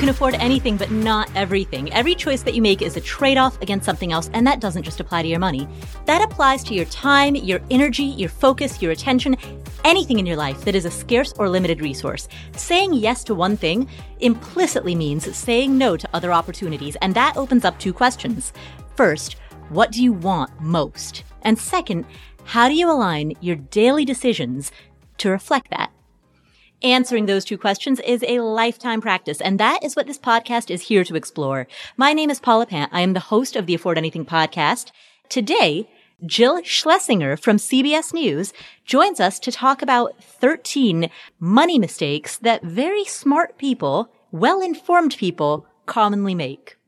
can afford anything, but not everything. Every choice that you make is a trade off against something else, and that doesn't just apply to your money. That applies to your time, your energy, your focus, your attention, anything in your life that is a scarce or limited resource. Saying yes to one thing implicitly means saying no to other opportunities, and that opens up two questions. First, what do you want most? And second, how do you align your daily decisions to reflect that? Answering those two questions is a lifetime practice, and that is what this podcast is here to explore. My name is Paula Pant. I am the host of the Afford Anything podcast. Today, Jill Schlesinger from CBS News joins us to talk about 13 money mistakes that very smart people, well-informed people commonly make.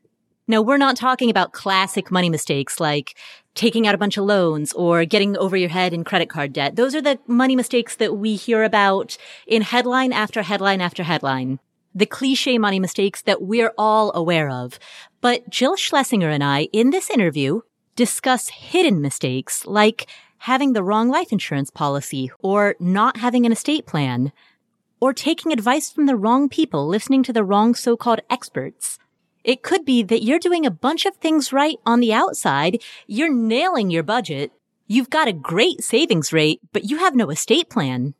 Now, we're not talking about classic money mistakes like taking out a bunch of loans or getting over your head in credit card debt. Those are the money mistakes that we hear about in headline after headline after headline. The cliche money mistakes that we're all aware of. But Jill Schlesinger and I, in this interview, discuss hidden mistakes like having the wrong life insurance policy or not having an estate plan or taking advice from the wrong people, listening to the wrong so-called experts. It could be that you're doing a bunch of things right on the outside. You're nailing your budget. You've got a great savings rate, but you have no estate plan.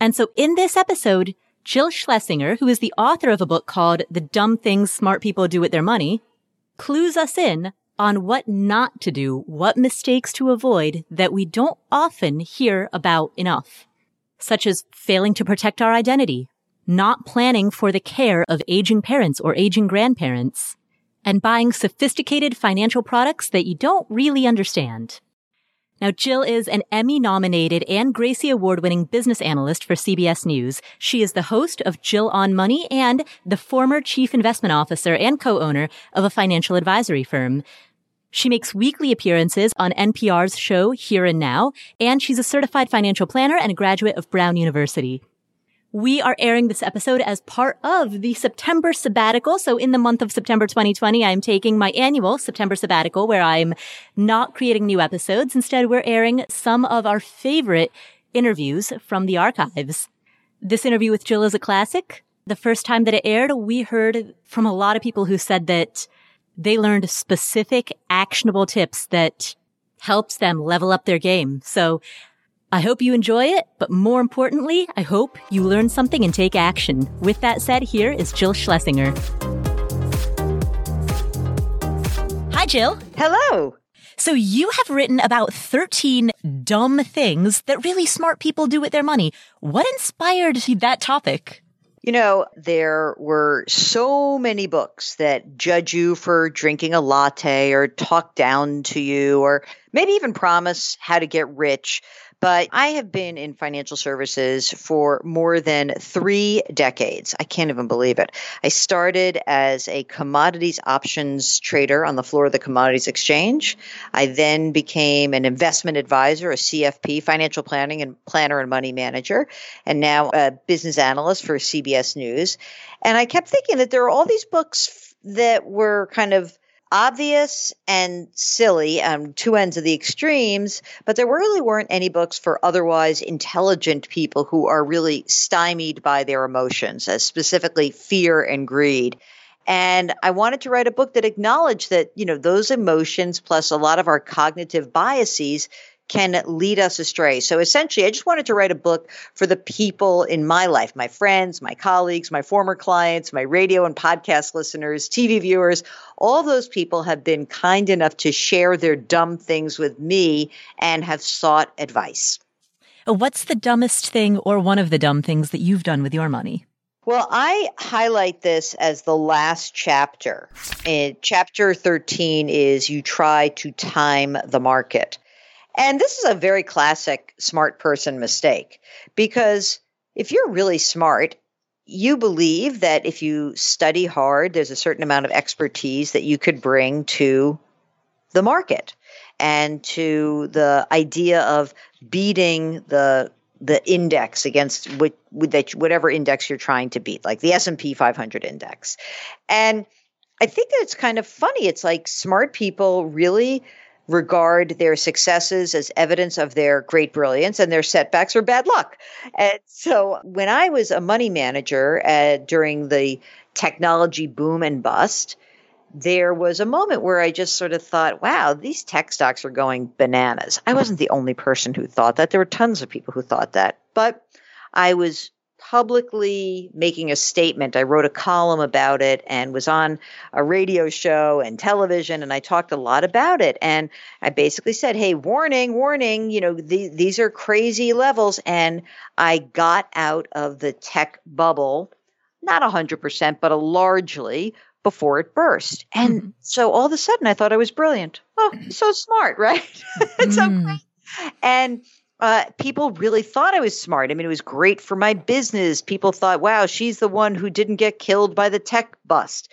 And so in this episode, Jill Schlesinger, who is the author of a book called The Dumb Things Smart People Do with Their Money, clues us in on what not to do, what mistakes to avoid that we don't often hear about enough, such as failing to protect our identity, not planning for the care of aging parents or aging grandparents, and buying sophisticated financial products that you don't really understand. Now, Jill is an Emmy nominated and Gracie Award winning business analyst for CBS News. She is the host of Jill on Money and the former chief investment officer and co-owner of a financial advisory firm. She makes weekly appearances on NPR's show Here and Now, and she's a certified financial planner and a graduate of Brown University. We are airing this episode as part of the September sabbatical. So in the month of September 2020, I'm taking my annual September sabbatical where I'm not creating new episodes. Instead, we're airing some of our favorite interviews from the archives. This interview with Jill is a classic. The first time that it aired, we heard from a lot of people who said that they learned specific actionable tips that helps them level up their game. So I hope you enjoy it, but more importantly, I hope you learn something and take action. With that said, here is Jill Schlesinger. Hi, Jill. Hello. So you have written about 13 dumb things that really smart people do with their money. What inspired that topic? You know, there were so many books that judge you for drinking a latte or talk down to you or maybe even promise how to get rich. But I have been in financial services for more than three decades. I can't even believe it. I started as a commodities options trader on the floor of the Commodities Exchange. I then became an investment advisor, a CFP, financial planning and planner and money manager, and now a business analyst for CBS News. And I kept thinking that there are all these books that were kind of obvious and silly on two ends of the extremes, but there really weren't any books for otherwise intelligent people who are really stymied by their emotions, as specifically fear and greed. And I wanted to write a book that acknowledged that, you know, those emotions plus a lot of our cognitive biases can lead us astray. So essentially, I just wanted to write a book for the people in my life, my friends, my colleagues, my former clients, my radio and podcast listeners, TV viewers. All those people have been kind enough to share their dumb things with me and have sought advice. Uh, what's the dumbest thing or one of the dumb things that you've done with your money? Well, I highlight this as the last chapter. And chapter 13 is you try to time the market. And this is a very classic smart person mistake because if you're really smart, you believe that if you study hard, there's a certain amount of expertise that you could bring to the market and to the idea of beating the the index against what, whatever index you're trying to beat, like the S&P 500 index. And I think that it's kind of funny. It's like smart people really regard their successes as evidence of their great brilliance and their setbacks are bad luck. And so when I was a money manager uh, during the technology boom and bust, there was a moment where I just sort of thought, wow, these tech stocks are going bananas. I wasn't the only person who thought that. There were tons of people who thought that. But I was publicly making a statement. I wrote a column about it and was on a radio show and television, and I talked a lot about it. And I basically said, hey, warning, warning, you know, the, these are crazy levels. And I got out of the tech bubble, not 100%, but a largely before it burst. And mm-hmm. so all of a sudden I thought I was brilliant. Oh, so smart, right? so mm. great. And uh, people really thought I was smart. I mean, it was great for my business. People thought, wow, she's the one who didn't get killed by the tech bust.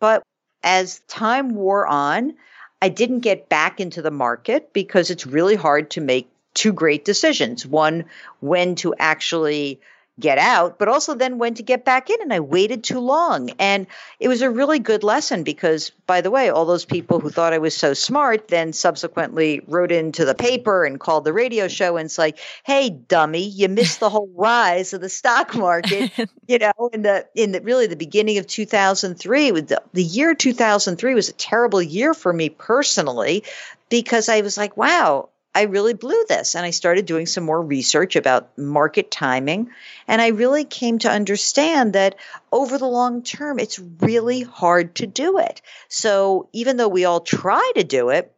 But as time wore on, I didn't get back into the market because it's really hard to make two great decisions. One, when to actually get out, but also then when to get back in. And I waited too long. And it was a really good lesson because, by the way, all those people who thought I was so smart then subsequently wrote into the paper and called the radio show and it's like, hey, dummy, you missed the whole rise of the stock market. you know, in the in the really the beginning of 2003, with the, the year 2003 was a terrible year for me personally because I was like, wow, I really blew this. And I started doing some more research about market timing. And I really came to understand that over the long term, it's really hard to do it. So even though we all try to do it,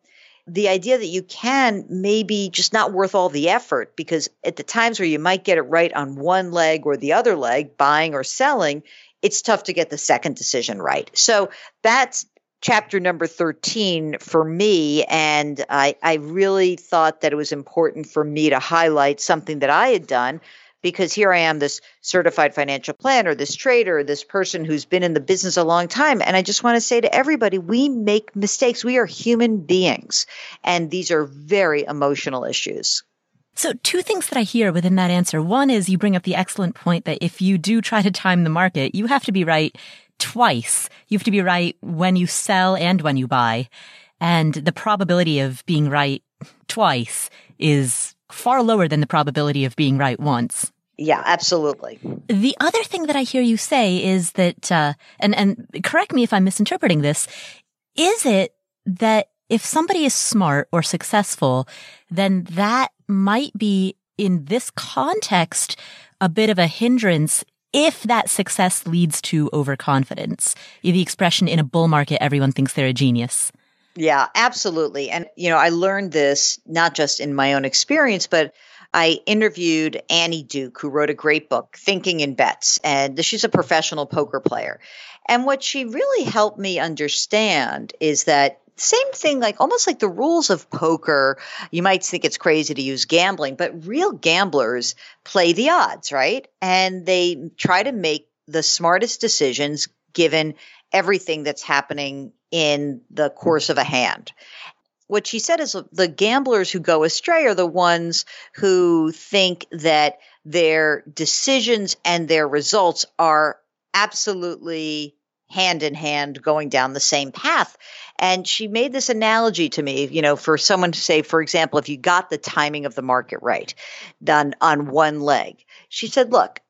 the idea that you can may be just not worth all the effort because at the times where you might get it right on one leg or the other leg, buying or selling, it's tough to get the second decision right. So that's chapter number 13 for me. And I, I really thought that it was important for me to highlight something that I had done because here I am, this certified financial planner, this trader, this person who's been in the business a long time. And I just want to say to everybody, we make mistakes. We are human beings, and these are very emotional issues. So, two things that I hear within that answer. One is you bring up the excellent point that if you do try to time the market, you have to be right twice. You have to be right when you sell and when you buy. And the probability of being right twice is far lower than the probability of being right once. Yeah, absolutely. The other thing that I hear you say is that, uh, and, and correct me if I'm misinterpreting this, is it that if somebody is smart or successful, then that might be in this context a bit of a hindrance if that success leads to overconfidence. The expression in a bull market, everyone thinks they're a genius. Yeah, absolutely. And, you know, I learned this not just in my own experience, but I interviewed Annie Duke, who wrote a great book, Thinking in Bets, and she's a professional poker player. And what she really helped me understand is that same thing, like almost like the rules of poker. You might think it's crazy to use gambling, but real gamblers play the odds, right? And they try to make the smartest decisions given everything that's happening in the course of a hand. What she said is the gamblers who go astray are the ones who think that their decisions and their results are absolutely hand in hand going down the same path. And she made this analogy to me, you know, for someone to say, for example, if you got the timing of the market right done on one leg, she said, look,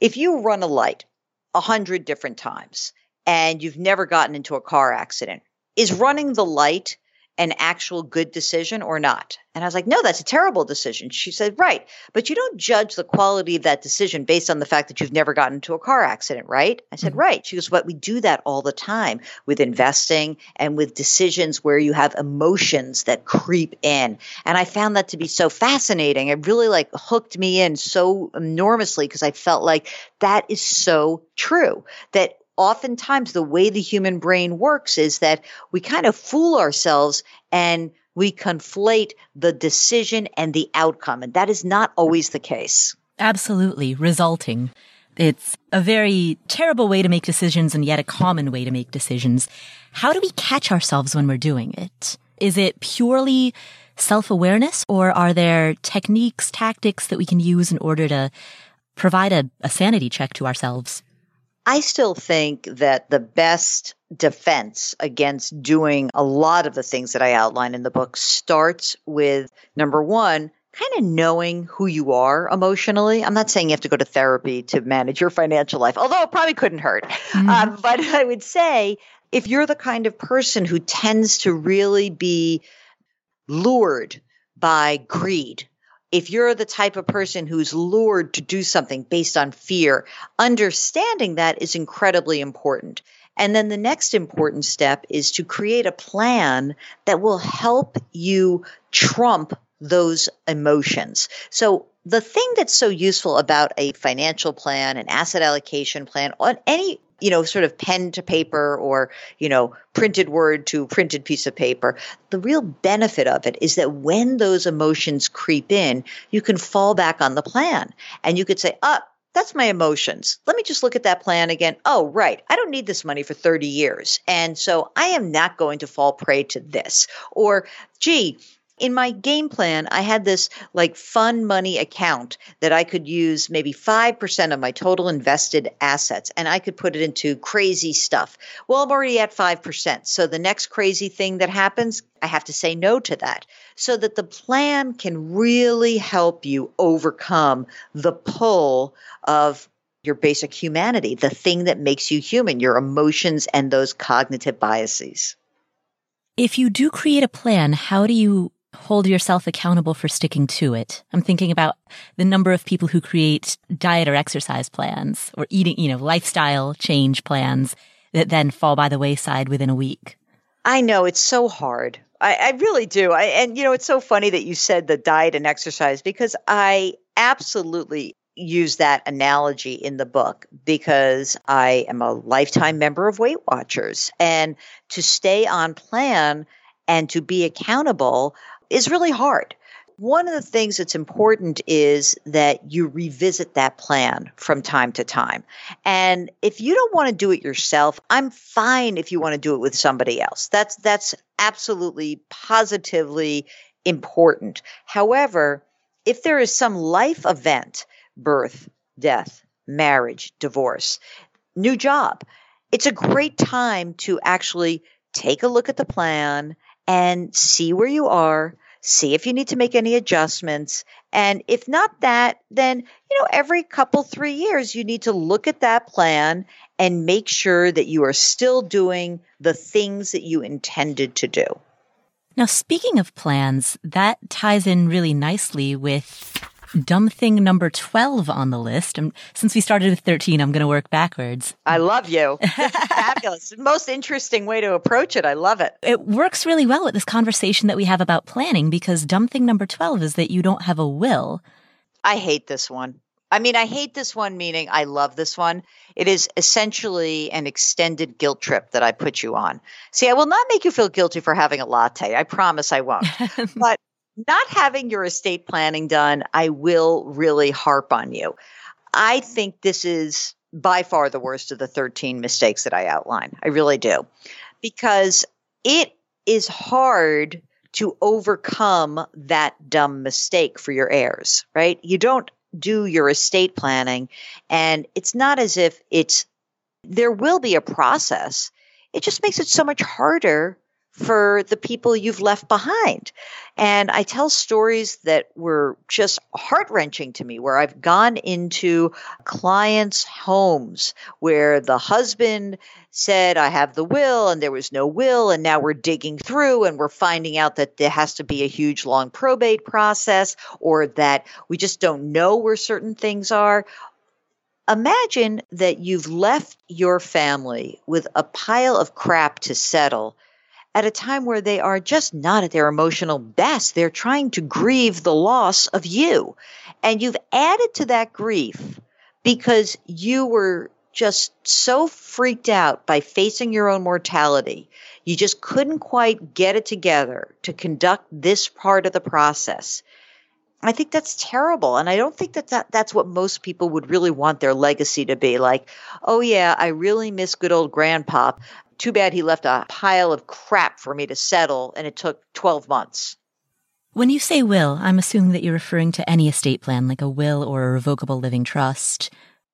if you run a light a hundred different times and you've never gotten into a car accident, is running the light an actual good decision or not? And I was like, no, that's a terrible decision. She said, right. But you don't judge the quality of that decision based on the fact that you've never gotten into a car accident, right? I said, mm-hmm. right. She goes, but we do that all the time with investing and with decisions where you have emotions that creep in. And I found that to be so fascinating. It really like hooked me in so enormously because I felt like that is so true that oftentimes the way the human brain works is that we kind of fool ourselves and we conflate the decision and the outcome. And that is not always the case. Absolutely. Resulting. It's a very terrible way to make decisions and yet a common way to make decisions. How do we catch ourselves when we're doing it? Is it purely self-awareness or are there techniques, tactics that we can use in order to provide a, a sanity check to ourselves? I still think that the best defense against doing a lot of the things that I outline in the book starts with number one, kind of knowing who you are emotionally. I'm not saying you have to go to therapy to manage your financial life, although it probably couldn't hurt. Mm-hmm. Um, but I would say if you're the kind of person who tends to really be lured by greed, if you're the type of person who's lured to do something based on fear, understanding that is incredibly important. And then the next important step is to create a plan that will help you trump those emotions. So the thing that's so useful about a financial plan, an asset allocation plan, on any you know, sort of pen to paper or, you know, printed word to printed piece of paper. The real benefit of it is that when those emotions creep in, you can fall back on the plan and you could say. Oh, that's my emotions. Let me just look at that plan again. Oh, right. I don't need this money for 30 years. And so I am not going to fall prey to this. Or, gee, in my game plan, I had this like fun money account that I could use maybe 5% of my total invested assets and I could put it into crazy stuff. Well, I'm already at 5%. So the next crazy thing that happens, I have to say no to that so that the plan can really help you overcome the pull of your basic humanity, the thing that makes you human, your emotions and those cognitive biases. If you do create a plan, how do you hold yourself accountable for sticking to it. I'm thinking about the number of people who create diet or exercise plans or eating, you know, lifestyle change plans that then fall by the wayside within a week. I know it's so hard. I, I really do. I, and you know, it's so funny that you said the diet and exercise because I absolutely use that analogy in the book because I am a lifetime member of Weight Watchers. And to stay on plan and to be accountable, is really hard. One of the things that's important is that you revisit that plan from time to time. And if you don't want to do it yourself, I'm fine if you want to do it with somebody else. That's that's absolutely positively important. However, if there is some life event, birth, death, marriage, divorce, new job, it's a great time to actually take a look at the plan and see where you are, see if you need to make any adjustments. And if not that, then, you know, every couple, three years, you need to look at that plan and make sure that you are still doing the things that you intended to do. Now, speaking of plans, that ties in really nicely with dumb thing number 12 on the list. And since we started with 13, I'm going to work backwards. I love you. fabulous. Most interesting way to approach it. I love it. It works really well with this conversation that we have about planning because dumb thing number 12 is that you don't have a will. I hate this one. I mean, I hate this one, meaning I love this one. It is essentially an extended guilt trip that I put you on. See, I will not make you feel guilty for having a latte. I promise I won't. but not having your estate planning done, I will really harp on you. I think this is by far the worst of the 13 mistakes that I outline. I really do. Because it is hard to overcome that dumb mistake for your heirs, right? You don't do your estate planning and it's not as if it's there will be a process. It just makes it so much harder for the people you've left behind. And I tell stories that were just heart wrenching to me, where I've gone into clients' homes where the husband said, I have the will, and there was no will. And now we're digging through and we're finding out that there has to be a huge, long probate process, or that we just don't know where certain things are. Imagine that you've left your family with a pile of crap to settle at a time where they are just not at their emotional best. They're trying to grieve the loss of you. And you've added to that grief because you were just so freaked out by facing your own mortality. You just couldn't quite get it together to conduct this part of the process. I think that's terrible. And I don't think that, that that's what most people would really want their legacy to be. Like, oh, yeah, I really miss good old grandpa. Too bad he left a pile of crap for me to settle, and it took 12 months. When you say will, I'm assuming that you're referring to any estate plan, like a will or a revocable living trust.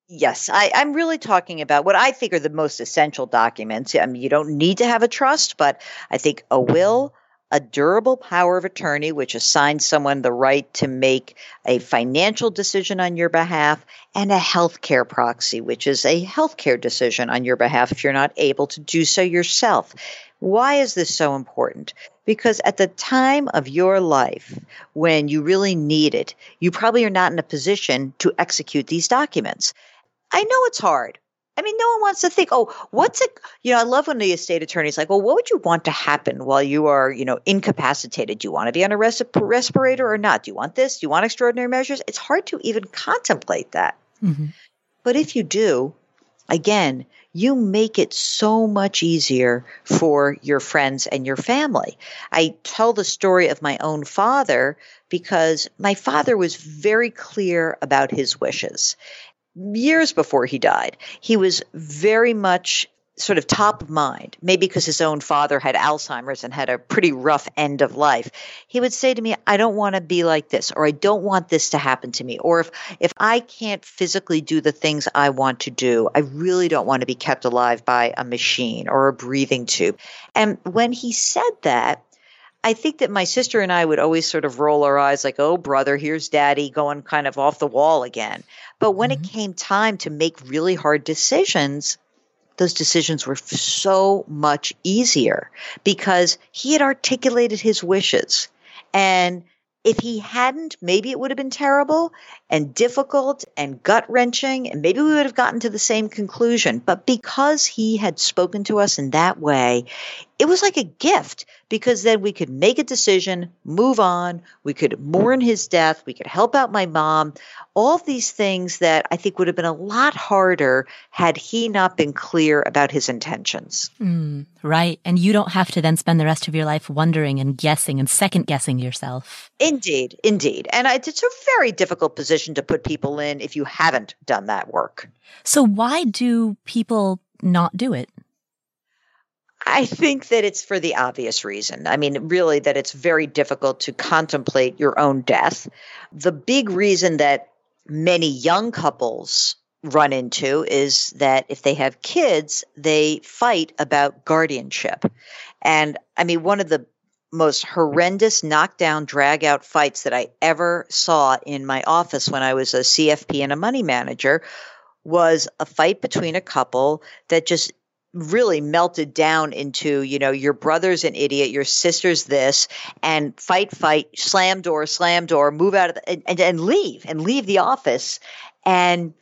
Yes, I, am really talking about what I think are the most essential documents. I mean, you don't need to have a trust, but I think a will, a durable power of attorney, which assigns someone the right to make a financial decision on your behalf, and a healthcare proxy, which is a healthcare decision on your behalf if you're not able to do so yourself. Why is this so important? Because at the time of your life when you really need it, you probably are not in a position to execute these documents. I know it's hard. I mean, no one wants to think, oh, what's it? You know, I love when the estate attorney is like, well, what would you want to happen while you are, you know, incapacitated? Do you want to be on a res- respirator or not? Do you want this? Do you want extraordinary measures? It's hard to even contemplate that. Mm-hmm. But if you do, again, you make it so much easier for your friends and your family. I tell the story of my own father because my father was very clear about his wishes years before he died, he was very much sort of top of mind, maybe because his own father had Alzheimer's and had a pretty rough end of life. He would say to me, I don't want to be like this, or I don't want this to happen to me. Or if, if I can't physically do the things I want to do, I really don't want to be kept alive by a machine or a breathing tube. And when he said that, I think that my sister and I would always sort of roll our eyes like, oh, brother, here's daddy going kind of off the wall again. But when mm-hmm. it came time to make really hard decisions, those decisions were so much easier because he had articulated his wishes. And if he hadn't, maybe it would have been terrible and difficult and gut wrenching, and maybe we would have gotten to the same conclusion. But because he had spoken to us in that way, it was like a gift because then we could make a decision, move on, we could mourn his death, we could help out my mom, all these things that I think would have been a lot harder had he not been clear about his intentions. Mm, right. And you don't have to then spend the rest of your life wondering and guessing and second guessing yourself. Indeed, indeed. And it's a very difficult position to put people in if you haven't done that work. So why do people not do it? I think that it's for the obvious reason. I mean, really, that it's very difficult to contemplate your own death. The big reason that many young couples run into is that if they have kids, they fight about guardianship. And I mean, one of the most horrendous knockdown, drag out fights that I ever saw in my office when I was a CFP and a money manager was a fight between a couple that just really melted down into, you know, your brother's an idiot, your sister's this, and fight, fight, slam door, slam door, move out of the, and, and, and leave and leave the office. And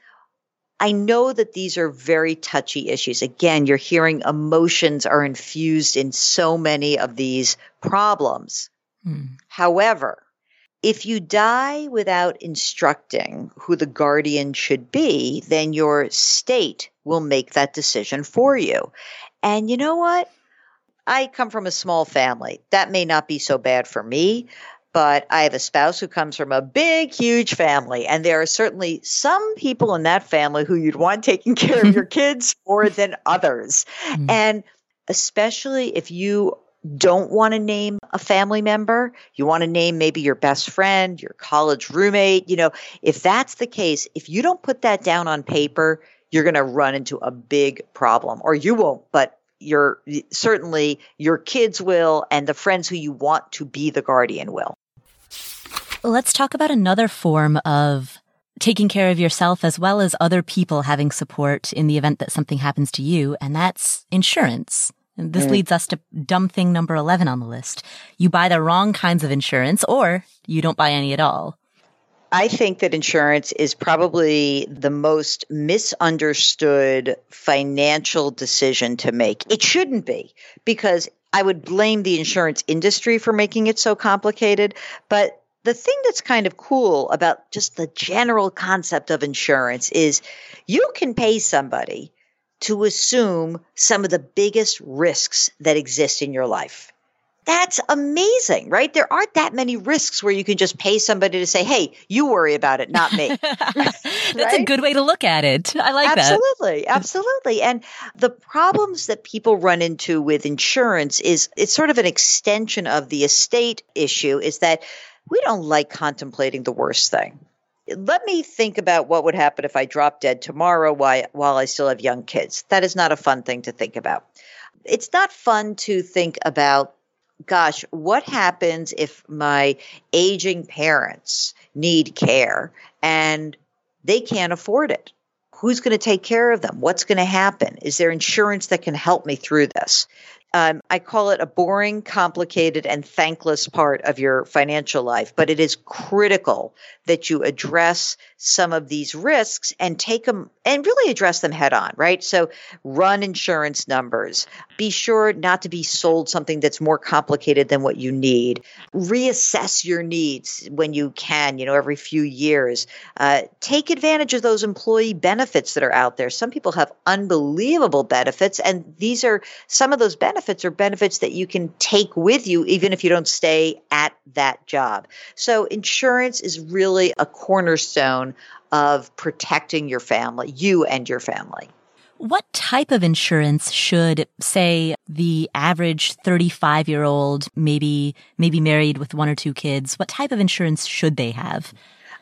I know that these are very touchy issues. Again, you're hearing emotions are infused in so many of these problems. Hmm. However, if you die without instructing who the guardian should be, then your state will make that decision for you. And you know what? I come from a small family. That may not be so bad for me, but I have a spouse who comes from a big, huge family. And there are certainly some people in that family who you'd want taking care of your kids more than others. Mm. And especially if you don't want to name a family member, you want to name maybe your best friend, your college roommate, you know, if that's the case, if you don't put that down on paper, you're going to run into a big problem or you won't, but your certainly your kids will and the friends who you want to be the guardian will. Let's talk about another form of taking care of yourself as well as other people having support in the event that something happens to you, and that's insurance. And this mm. leads us to dumb thing number 11 on the list. You buy the wrong kinds of insurance or you don't buy any at all. I think that insurance is probably the most misunderstood financial decision to make. It shouldn't be because I would blame the insurance industry for making it so complicated. But the thing that's kind of cool about just the general concept of insurance is you can pay somebody to assume some of the biggest risks that exist in your life. That's amazing, right? There aren't that many risks where you can just pay somebody to say, "Hey, you worry about it, not me." That's right? a good way to look at it. I like absolutely, that. Absolutely, absolutely. And the problems that people run into with insurance is it's sort of an extension of the estate issue is that we don't like contemplating the worst thing let me think about what would happen if I drop dead tomorrow while, while I still have young kids. That is not a fun thing to think about. It's not fun to think about gosh, what happens if my aging parents need care and they can't afford it? Who's going to take care of them? What's going to happen? Is there insurance that can help me through this? Um, I call it a boring, complicated, and thankless part of your financial life, but it is critical that you address some of these risks and take them and really address them head on, right? So run insurance numbers. Be sure not to be sold something that's more complicated than what you need. Reassess your needs when you can, you know, every few years. Uh, take advantage of those employee benefits that are out there. Some people have unbelievable benefits, and these are some of those benefits are benefits that you can take with you even if you don't stay at that job. So insurance is really a cornerstone of protecting your family, you and your family. What type of insurance should, say, the average 35 year old, maybe, maybe married with one or two kids, what type of insurance should they have?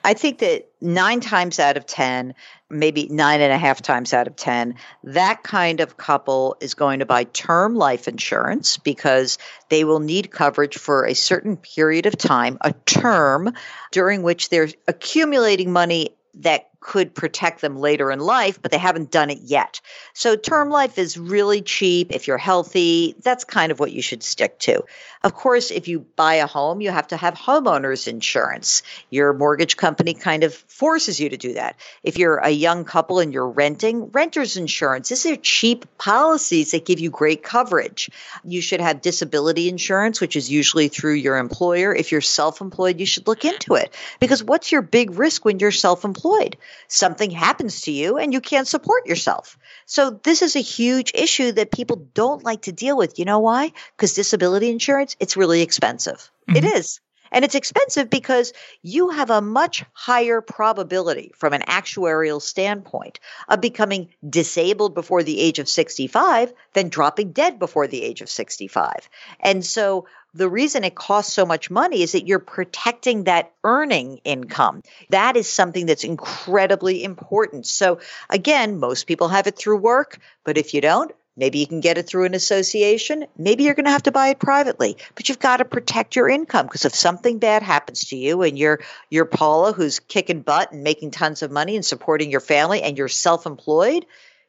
I think that nine times out of 10, maybe nine and a half times out of 10, that kind of couple is going to buy term life insurance because they will need coverage for a certain period of time, a term during which they're accumulating money that could protect them later in life, but they haven't done it yet. So term life is really cheap. If you're healthy, that's kind of what you should stick to. Of course, if you buy a home, you have to have homeowners insurance. Your mortgage company kind of forces you to do that. If you're a young couple and you're renting, renter's insurance. These are cheap policies that give you great coverage. You should have disability insurance, which is usually through your employer. If you're self employed, you should look into it because what's your big risk when you're self employed? Something happens to you and you can't support yourself. So this is a huge issue that people don't like to deal with. You know why? Because disability insurance, it's really expensive. Mm-hmm. It is. And it's expensive because you have a much higher probability from an actuarial standpoint of becoming disabled before the age of 65 than dropping dead before the age of 65. And so the reason it costs so much money is that you're protecting that earning income. That is something that's incredibly important. So again, most people have it through work, but if you don't, maybe you can get it through an association. Maybe you're going to have to buy it privately, but you've got to protect your income because if something bad happens to you and you're you're Paula who's kicking butt and making tons of money and supporting your family and you're self-employed,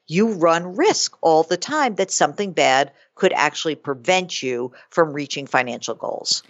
you run risk all the time that something bad could actually prevent you from reaching financial goals.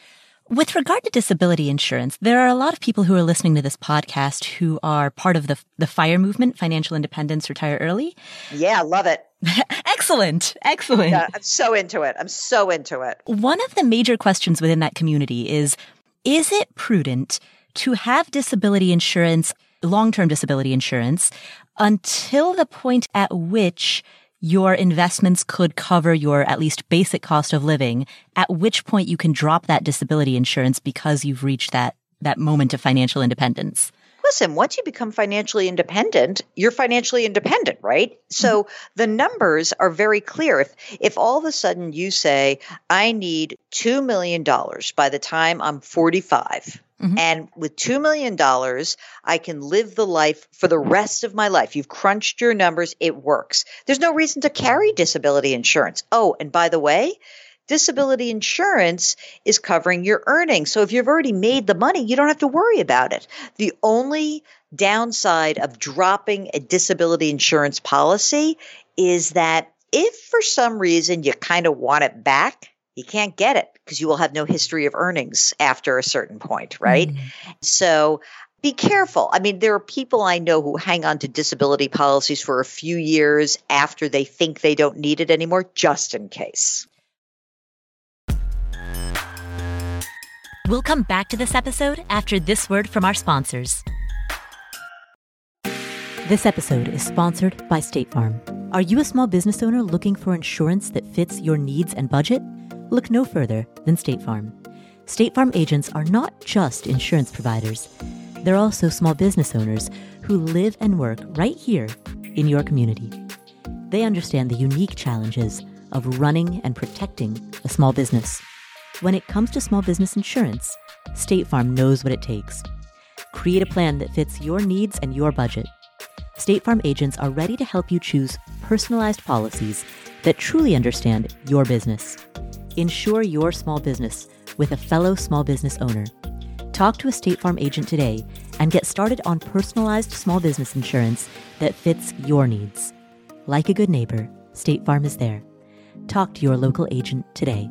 With regard to disability insurance, there are a lot of people who are listening to this podcast who are part of the the FIRE movement, financial independence, retire early. Yeah, love it. excellent. Excellent. Yeah, I'm so into it. I'm so into it. One of the major questions within that community is is it prudent to have disability insurance, long-term disability insurance until the point at which your investments could cover your at least basic cost of living, at which point you can drop that disability insurance because you've reached that, that moment of financial independence. Listen, once you become financially independent, you're financially independent, right? So mm-hmm. the numbers are very clear. If if all of a sudden you say, I need two million dollars by the time I'm 45, Mm-hmm. And with $2 million, I can live the life for the rest of my life. You've crunched your numbers, it works. There's no reason to carry disability insurance. Oh, and by the way, disability insurance is covering your earnings. So if you've already made the money, you don't have to worry about it. The only downside of dropping a disability insurance policy is that if for some reason you kind of want it back, you can't get it because you will have no history of earnings after a certain point, right? Mm. So be careful. I mean, there are people I know who hang on to disability policies for a few years after they think they don't need it anymore, just in case. We'll come back to this episode after this word from our sponsors. This episode is sponsored by State Farm. Are you a small business owner looking for insurance that fits your needs and budget? Look no further than State Farm. State Farm agents are not just insurance providers, they're also small business owners who live and work right here in your community. They understand the unique challenges of running and protecting a small business. When it comes to small business insurance, State Farm knows what it takes. Create a plan that fits your needs and your budget. State Farm agents are ready to help you choose personalized policies that truly understand your business. insure your small business with a fellow small business owner. Talk to a State Farm agent today and get started on personalized small business insurance that fits your needs. Like a good neighbor, State Farm is there. Talk to your local agent today.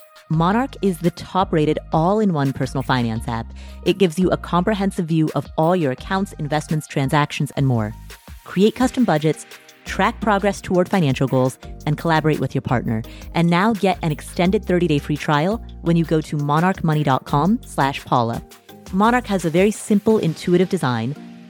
Monarch is the top rated all in one personal finance app. It gives you a comprehensive view of all your accounts, investments, transactions, and more. Create custom budgets, track progress toward financial goals, and collaborate with your partner. And now get an extended 30-day free trial when you go to monarchmoney.com slash Paula. Monarch has a very simple, intuitive design.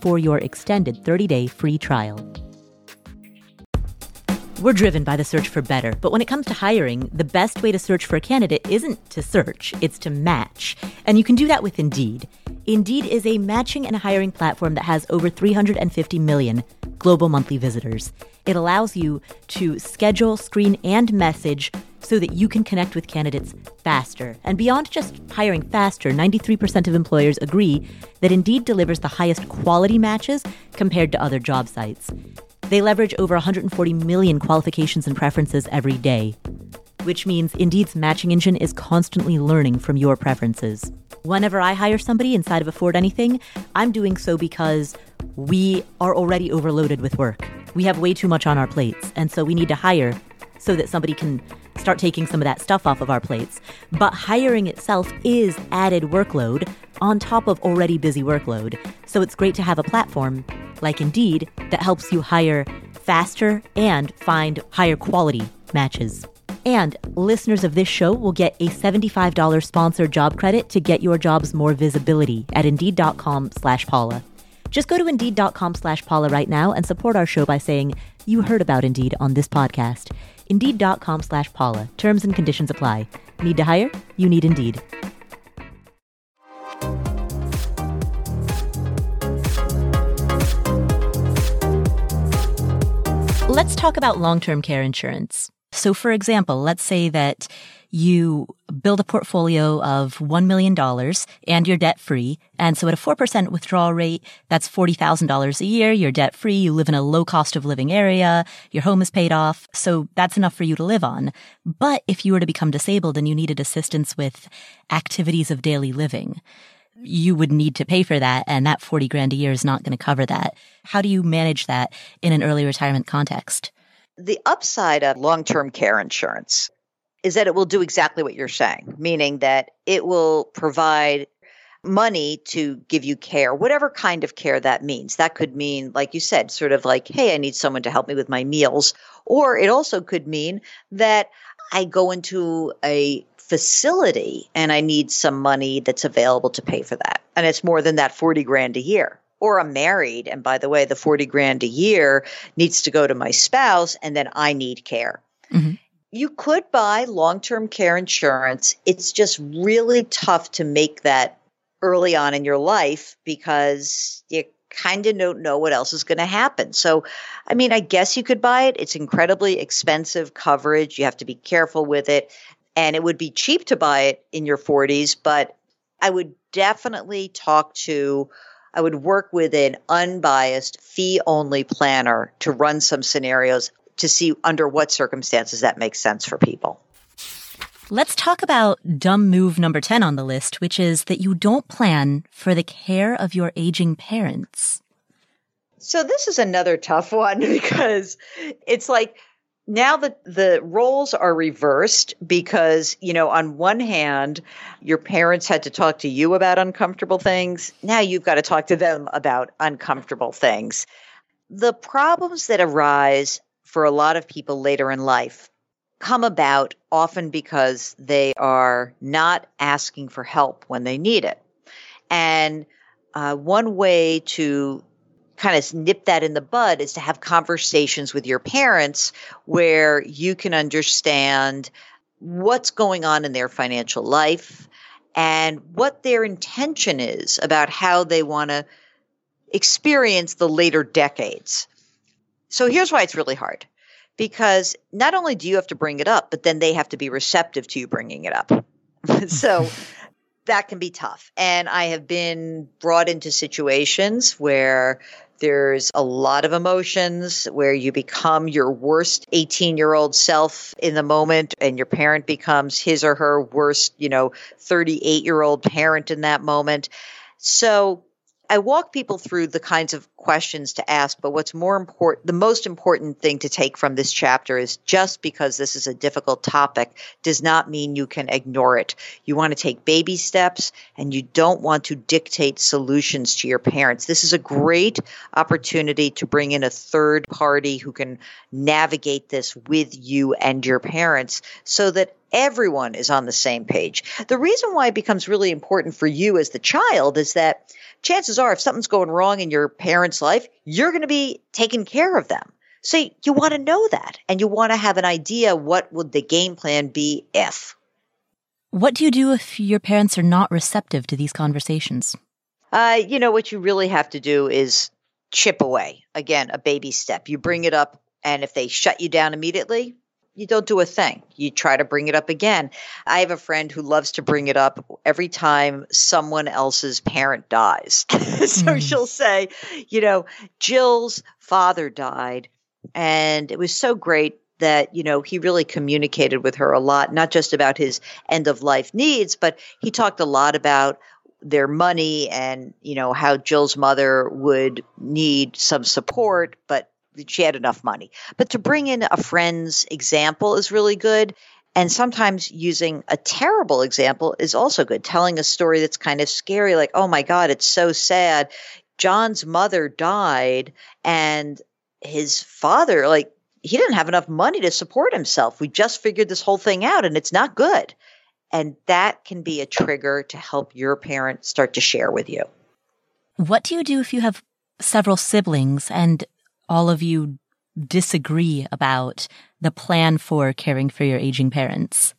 for your extended 30 day free trial. We're driven by the search for better, but when it comes to hiring, the best way to search for a candidate isn't to search, it's to match. And you can do that with Indeed. Indeed is a matching and hiring platform that has over 350 million global monthly visitors. It allows you to schedule, screen, and message so that you can connect with candidates faster. And beyond just hiring faster, 93% of employers agree that Indeed delivers the highest quality matches compared to other job sites. They leverage over 140 million qualifications and preferences every day, which means Indeed's matching engine is constantly learning from your preferences. Whenever I hire somebody inside of Afford Anything, I'm doing so because we are already overloaded with work. We have way too much on our plates, and so we need to hire so that somebody can start taking some of that stuff off of our plates. But hiring itself is added workload on top of already busy workload. So it's great to have a platform like Indeed that helps you hire faster and find higher quality matches. And listeners of this show will get a $75 sponsored job credit to get your jobs more visibility at Indeed.com slash Paula. Just go to Indeed.com slash Paula right now and support our show by saying you heard about Indeed on this podcast. Indeed.com slash Paula. Terms and conditions apply. Need to hire? You need Indeed. Let's talk about long-term care insurance. So for example, let's say that you build a portfolio of $1 million and you're debt free. And so at a 4% withdrawal rate, that's $40,000 a year. You're debt free. You live in a low cost of living area. Your home is paid off. So that's enough for you to live on. But if you were to become disabled and you needed assistance with activities of daily living, you would need to pay for that. And that 40 grand a year is not going to cover that. How do you manage that in an early retirement context? The upside of long term care insurance is that it will do exactly what you're saying, meaning that it will provide money to give you care, whatever kind of care that means. That could mean, like you said, sort of like, hey, I need someone to help me with my meals. Or it also could mean that I go into a facility and I need some money that's available to pay for that. And it's more than that 40 grand a year. Or I'm married. And by the way, the 40 grand a year needs to go to my spouse and then I need care. Mm-hmm you could buy long term care insurance. It's just really tough to make that early on in your life because you kind of don't know what else is going to happen. So, I mean, I guess you could buy it. It's incredibly expensive coverage. You have to be careful with it. And it would be cheap to buy it in your 40s, but I would definitely talk to I would work with an unbiased fee only planner to run some scenarios to see under what circumstances that makes sense for people. Let's talk about dumb move number 10 on the list, which is that you don't plan for the care of your aging parents. So this is another tough one because it's like now that the roles are reversed because, you know, on one hand, your parents had to talk to you about uncomfortable things. Now you've got to talk to them about uncomfortable things. The problems that arise for a lot of people later in life come about often because they are not asking for help when they need it. And uh, one way to kind of nip that in the bud is to have conversations with your parents where you can understand what's going on in their financial life and what their intention is about how they want to experience the later decades. So here's why it's really hard. Because not only do you have to bring it up, but then they have to be receptive to you bringing it up. so that can be tough. And I have been brought into situations where there's a lot of emotions where you become your worst 18 year old self in the moment, and your parent becomes his or her worst, you know, 38 year old parent in that moment. So I walk people through the kinds of questions to ask, but what's more important, the most important thing to take from this chapter is just because this is a difficult topic does not mean you can ignore it. You want to take baby steps and you don't want to dictate solutions to your parents. This is a great opportunity to bring in a third party who can navigate this with you and your parents so that everyone is on the same page. The reason why it becomes really important for you as the child is that chances are if something's going wrong in your parents' life, you're going to be taking care of them. So you want to know that and you want to have an idea what would the game plan be if. What do you do if your parents are not receptive to these conversations? Uh, you know, what you really have to do is chip away. Again, a baby step. You bring it up, and if they shut you down immediately, you don't do a thing. You try to bring it up again. I have a friend who loves to bring it up every time someone else's parent dies. so mm. she'll say, you know, Jill's father died, and it was so great that you know he really communicated with her a lot not just about his end of life needs but he talked a lot about their money and you know how Jill's mother would need some support but she had enough money. But to bring in a friend's example is really good. And sometimes using a terrible example is also good. Telling a story that's kind of scary, like, oh my God, it's so sad. John's mother died and his father, like, he didn't have enough money to support himself. We just figured this whole thing out and it's not good. And that can be a trigger to help your parent start to share with you. What do you do if you have several siblings and all of you disagree about the plan for caring for your aging parents?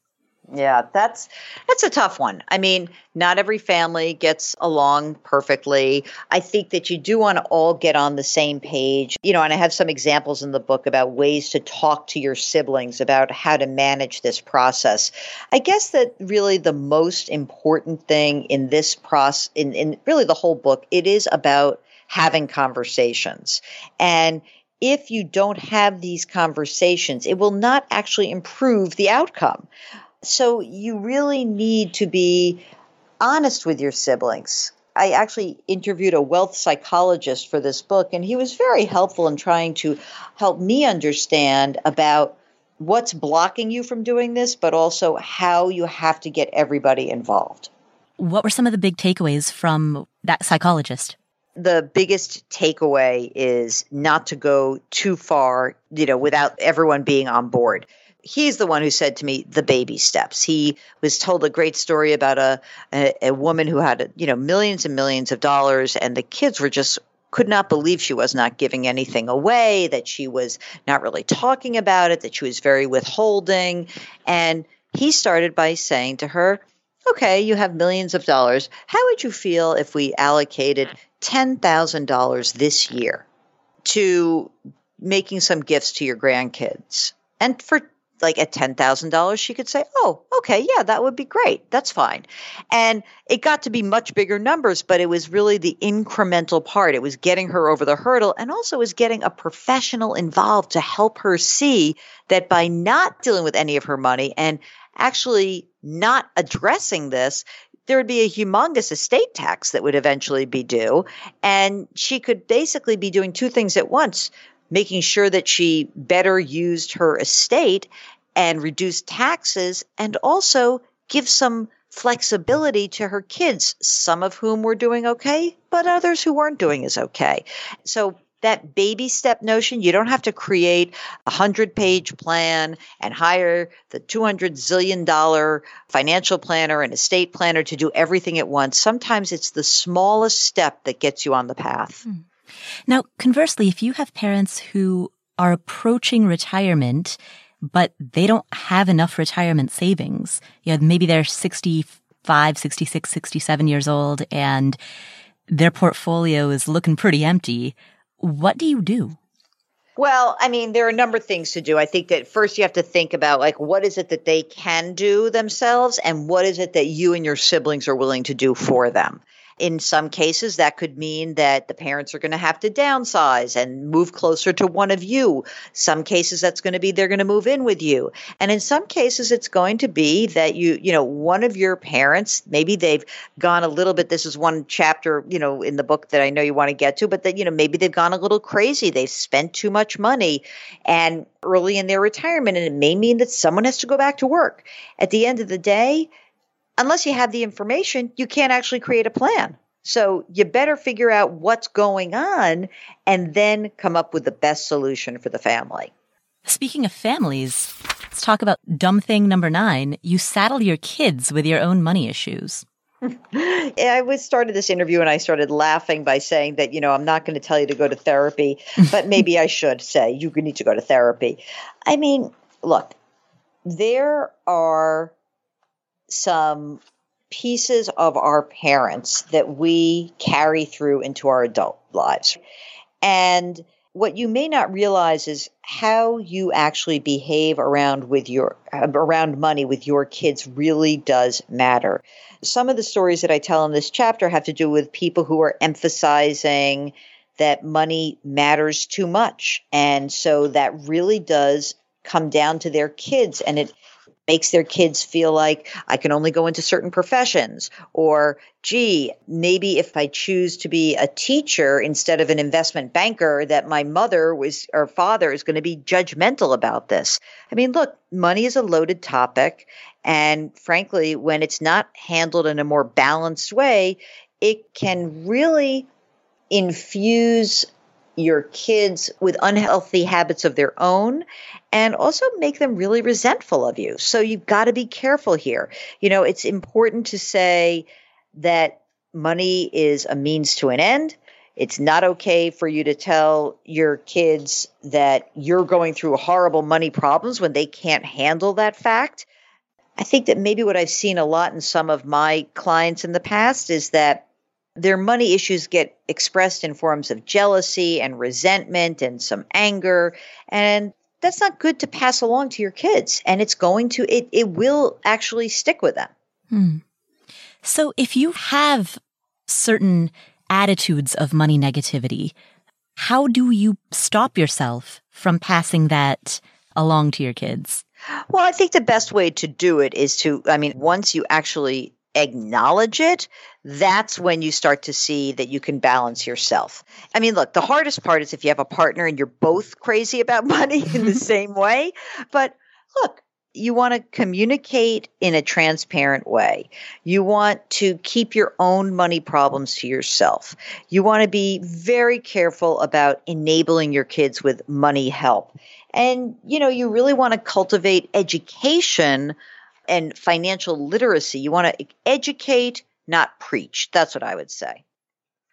Yeah, that's that's a tough one. I mean, not every family gets along perfectly. I think that you do want to all get on the same page. You know, and I have some examples in the book about ways to talk to your siblings about how to manage this process. I guess that really the most important thing in this process in, in really the whole book, it is about having conversations. And if you don't have these conversations, it will not actually improve the outcome. So you really need to be honest with your siblings. I actually interviewed a wealth psychologist for this book, and he was very helpful in trying to help me understand about what's blocking you from doing this, but also how you have to get everybody involved. What were some of the big takeaways from that psychologist? The biggest takeaway is not to go too far, you know, without everyone being on board. He's the one who said to me the baby steps. He was told a great story about a a, a woman who had, you know, millions and millions of dollars and the kids were just could not believe she was not giving anything away, that she was not really talking about it, that she was very withholding. And he started by saying to her, Okay, you have millions of dollars. How would you feel if we allocated $10,000 this year to making some gifts to your grandkids. And for like at $10,000, she could say, Oh, okay, yeah, that would be great. That's fine. And it got to be much bigger numbers, but it was really the incremental part. It was getting her over the hurdle and also was getting a professional involved to help her see that by not dealing with any of her money and actually not addressing this, there would be a humongous estate tax that would eventually be due. And she could basically be doing two things at once making sure that she better used her estate and reduced taxes and also give some flexibility to her kids, some of whom were doing okay, but others who weren't doing as okay. So that baby step notion, you don't have to create a hundred page plan and hire the 200 zillion dollar financial planner and estate planner to do everything at once. Sometimes it's the smallest step that gets you on the path. Hmm. Now, conversely, if you have parents who are approaching retirement, but they don't have enough retirement savings, you know, maybe they're 65, 66, 67 years old and their portfolio is looking pretty empty. What do you do? Well, I mean, there are a number of things to do. I think that first you have to think about like what is it that they can do themselves and what is it that you and your siblings are willing to do for them. In some cases, that could mean that the parents are going to have to downsize and move closer to one of you. Some cases, that's going to be they're going to move in with you. And in some cases, it's going to be that you, you know, one of your parents, maybe they've gone a little bit. This is one chapter, you know, in the book that I know you want to get to, but that, you know, maybe they've gone a little crazy. They've spent too much money and early in their retirement. And it may mean that someone has to go back to work. At the end of the day, unless you have the information, you can't actually create a plan. So you better figure out what's going on and then come up with the best solution for the family. Speaking of families, let's talk about dumb thing number nine. You saddle your kids with your own money issues. I was started this interview and I started laughing by saying that, you know, I'm not going to tell you to go to therapy, but maybe I should say you need to go to therapy. I mean, look, there are some pieces of our parents that we carry through into our adult lives. And what you may not realize is how you actually behave around with your uh, around money with your kids really does matter. Some of the stories that I tell in this chapter have to do with people who are emphasizing that money matters too much. And so that really does come down to their kids and it makes their kids feel like I can only go into certain professions or gee, maybe if I choose to be a teacher instead of an investment banker that my mother was or father is going to be judgmental about this. I mean, look, money is a loaded topic and frankly, when it's not handled in a more balanced way, it can really infuse your kids with unhealthy habits of their own and also make them really resentful of you. So you've got to be careful here. You know, it's important to say that money is a means to an end. It's not okay for you to tell your kids that you're going through horrible money problems when they can't handle that fact. I think that maybe what I've seen a lot in some of my clients in the past is that their money issues get expressed in forms of jealousy and resentment and some anger. And that's not good to pass along to your kids. And it's going to, it, it will actually stick with them. Hmm. So if you have certain attitudes of money negativity, how do you stop yourself from passing that along to your kids? Well, I think the best way to do it is to, I mean, once you actually acknowledge it, that's when you start to see that you can balance yourself. I mean, look, the hardest part is if you have a partner and you're both crazy about money in the same way. But look, you want to communicate in a transparent way. You want to keep your own money problems to yourself. You want to be very careful about enabling your kids with money help. And, you know, you really want to cultivate education and financial literacy. You want to educate, not preach. That's what I would say.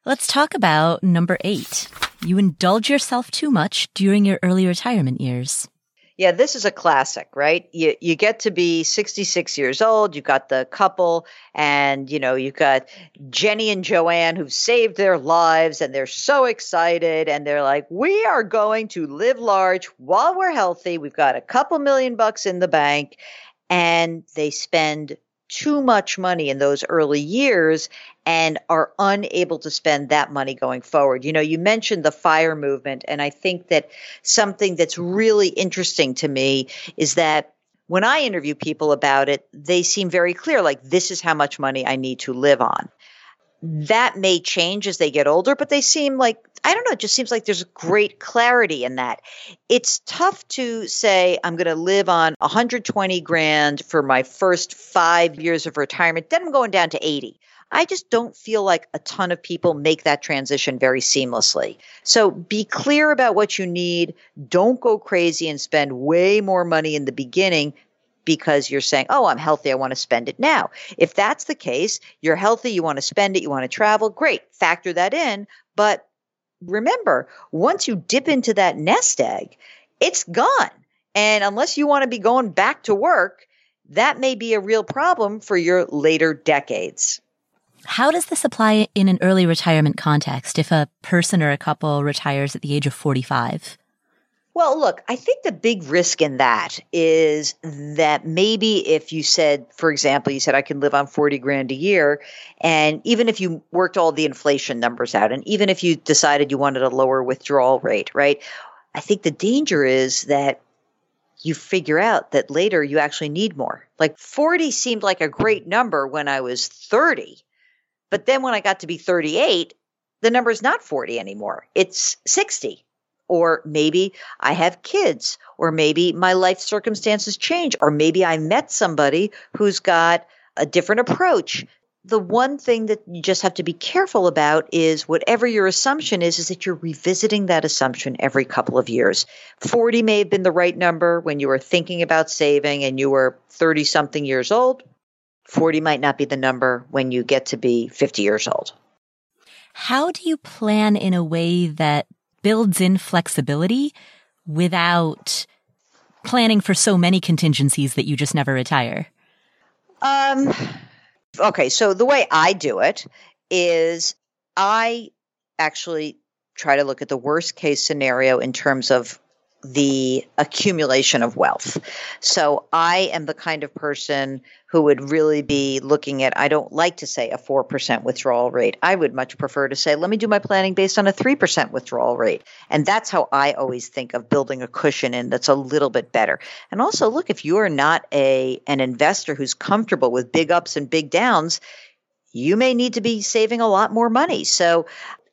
Let's talk about number eight. You indulge yourself too much during your early retirement years. Yeah, this is a classic, right? You you get to be 66 years old, you've got the couple and you know, you've got Jenny and Joanne who've saved their lives and they're so excited and they're like, "We are going to live large while we're healthy. We've got a couple million bucks in the bank." And they spend too much money in those early years and are unable to spend that money going forward. You know, you mentioned the fire movement, and I think that something that's really interesting to me is that when I interview people about it, they seem very clear like, this is how much money I need to live on. That may change as they get older, but they seem like, I don't know, it just seems like there's great clarity in that. It's tough to say, I'm going to live on 120 grand for my first five years of retirement, then I'm going down to 80. I just don't feel like a ton of people make that transition very seamlessly. So be clear about what you need. Don't go crazy and spend way more money in the beginning because you're saying, oh, I'm healthy. I want to spend it now. If that's the case, you're healthy, you want to spend it, you want to travel, great. Factor that in. But remember, once you dip into that nest egg, it's gone. And unless you want to be going back to work, that may be a real problem for your later decades. How does this apply in an early retirement context if a person or a couple retires at the age of 45? Well, look, I think the big risk in that is that maybe if you said, for example, you said I can live on 40 grand a year, and even if you worked all the inflation numbers out, and even if you decided you wanted a lower withdrawal rate, right? I think the danger is that you figure out that later you actually need more. Like 40 seemed like a great number when I was 30. But then when I got to be 38, the number is not 40 anymore. It's 60 or maybe I have kids, or maybe my life circumstances change, or maybe I met somebody who's got a different approach. The one thing that you just have to be careful about is whatever your assumption is, is that you're revisiting that assumption every couple of years. 40 may have been the right number when you were thinking about saving and you were 30 something years old. 40 might not be the number when you get to be 50 years old. How do you plan in a way that builds in flexibility without planning for so many contingencies that you just never retire? Um, okay, so the way I do it is I actually try to look at the worst case scenario in terms of the accumulation of wealth. So I am the kind of person who would really be looking at, I don't like to say a 4% withdrawal rate. I would much prefer to say, let me do my planning based on a 3% withdrawal rate. And that's how I always think of building a cushion in that's a little bit better. And also look, if you are not a, an investor who's comfortable with big ups and big downs, you may need to be saving a lot more money. So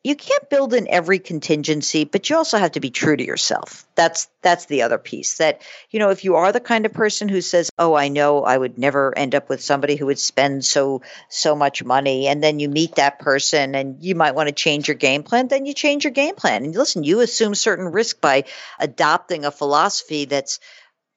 you can't build in every contingency, but you also have to be true to yourself. That's that's the other piece. That you know, if you are the kind of person who says, "Oh, I know I would never end up with somebody who would spend so so much money," and then you meet that person and you might want to change your game plan, then you change your game plan. And listen, you assume certain risk by adopting a philosophy that's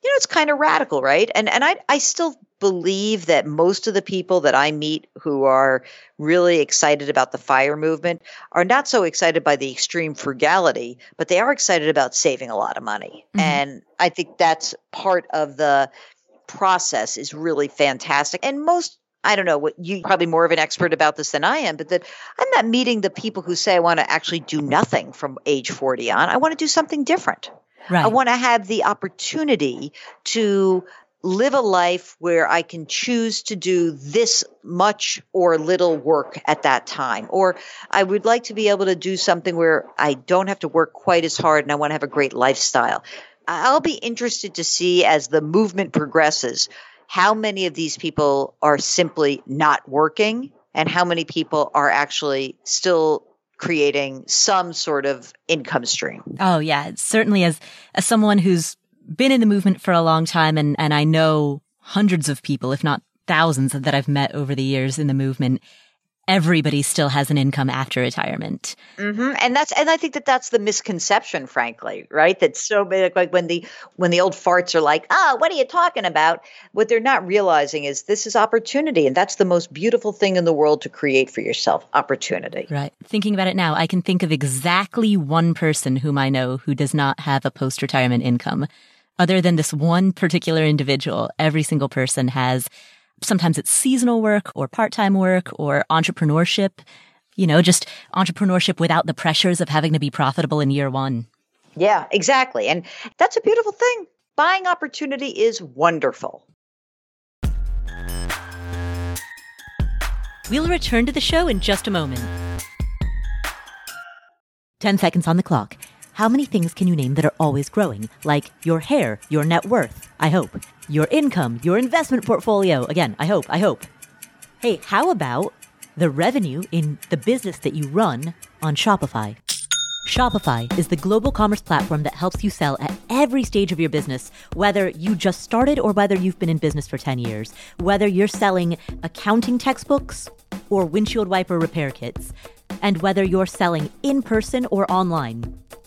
you know, it's kind of radical, right? And and I I still believe that most of the people that I meet who are really excited about the fire movement are not so excited by the extreme frugality, but they are excited about saving a lot of money. Mm-hmm. And I think that's part of the process is really fantastic. And most I don't know what you probably more of an expert about this than I am, but that I'm not meeting the people who say I want to actually do nothing from age 40 on. I want to do something different. Right. I want to have the opportunity to live a life where I can choose to do this much or little work at that time. Or I would like to be able to do something where I don't have to work quite as hard and I want to have a great lifestyle. I'll be interested to see as the movement progresses how many of these people are simply not working and how many people are actually still creating some sort of income stream. Oh yeah, certainly as as someone who's been in the movement for a long time and, and I know hundreds of people, if not thousands that I've met over the years in the movement. Everybody still has an income after retirement. Mm-hmm. And that's, and I think that that's the misconception, frankly, right? That's so big. Like when the, when the old farts are like, ah, oh, what are you talking about? What they're not realizing is this is opportunity. And that's the most beautiful thing in the world to create for yourself opportunity. Right. Thinking about it now, I can think of exactly one person whom I know who does not have a post retirement income other than this one particular individual. Every single person has sometimes it's seasonal work or part-time work or entrepreneurship, you know, just entrepreneurship without the pressures of having to be profitable in year one. Yeah, exactly. And that's a beautiful thing. Buying opportunity is wonderful. We'll return to the show in just a moment. 10 seconds on the clock. How many things can you name that are always growing? Like your hair, your net worth, I hope. Your income, your investment portfolio. Again, I hope, I hope. Hey, how about the revenue in the business that you run on Shopify? Shopify is the global commerce platform that helps you sell at every stage of your business, whether you just started or whether you've been in business for 10 years. Whether you're selling accounting textbooks or windshield wiper repair kits, and whether you're selling in person or online.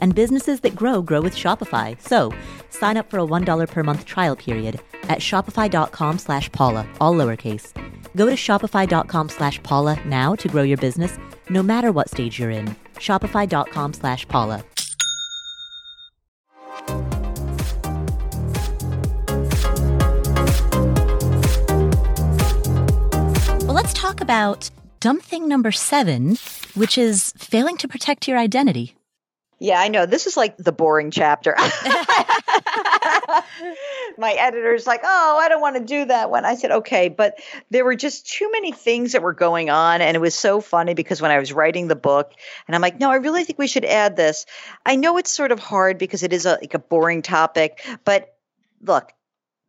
and businesses that grow grow with Shopify. So sign up for a $1 per month trial period at shopify.com slash Paula, all lowercase. Go to shopify.com slash Paula now to grow your business, no matter what stage you're in. Shopify.com slash Paula. Well, let's talk about dumb thing number seven, which is failing to protect your identity. Yeah, I know. This is like the boring chapter. My editor's like, oh, I don't want to do that one. I said, okay. But there were just too many things that were going on. And it was so funny because when I was writing the book, and I'm like, no, I really think we should add this. I know it's sort of hard because it is a, like a boring topic. But look,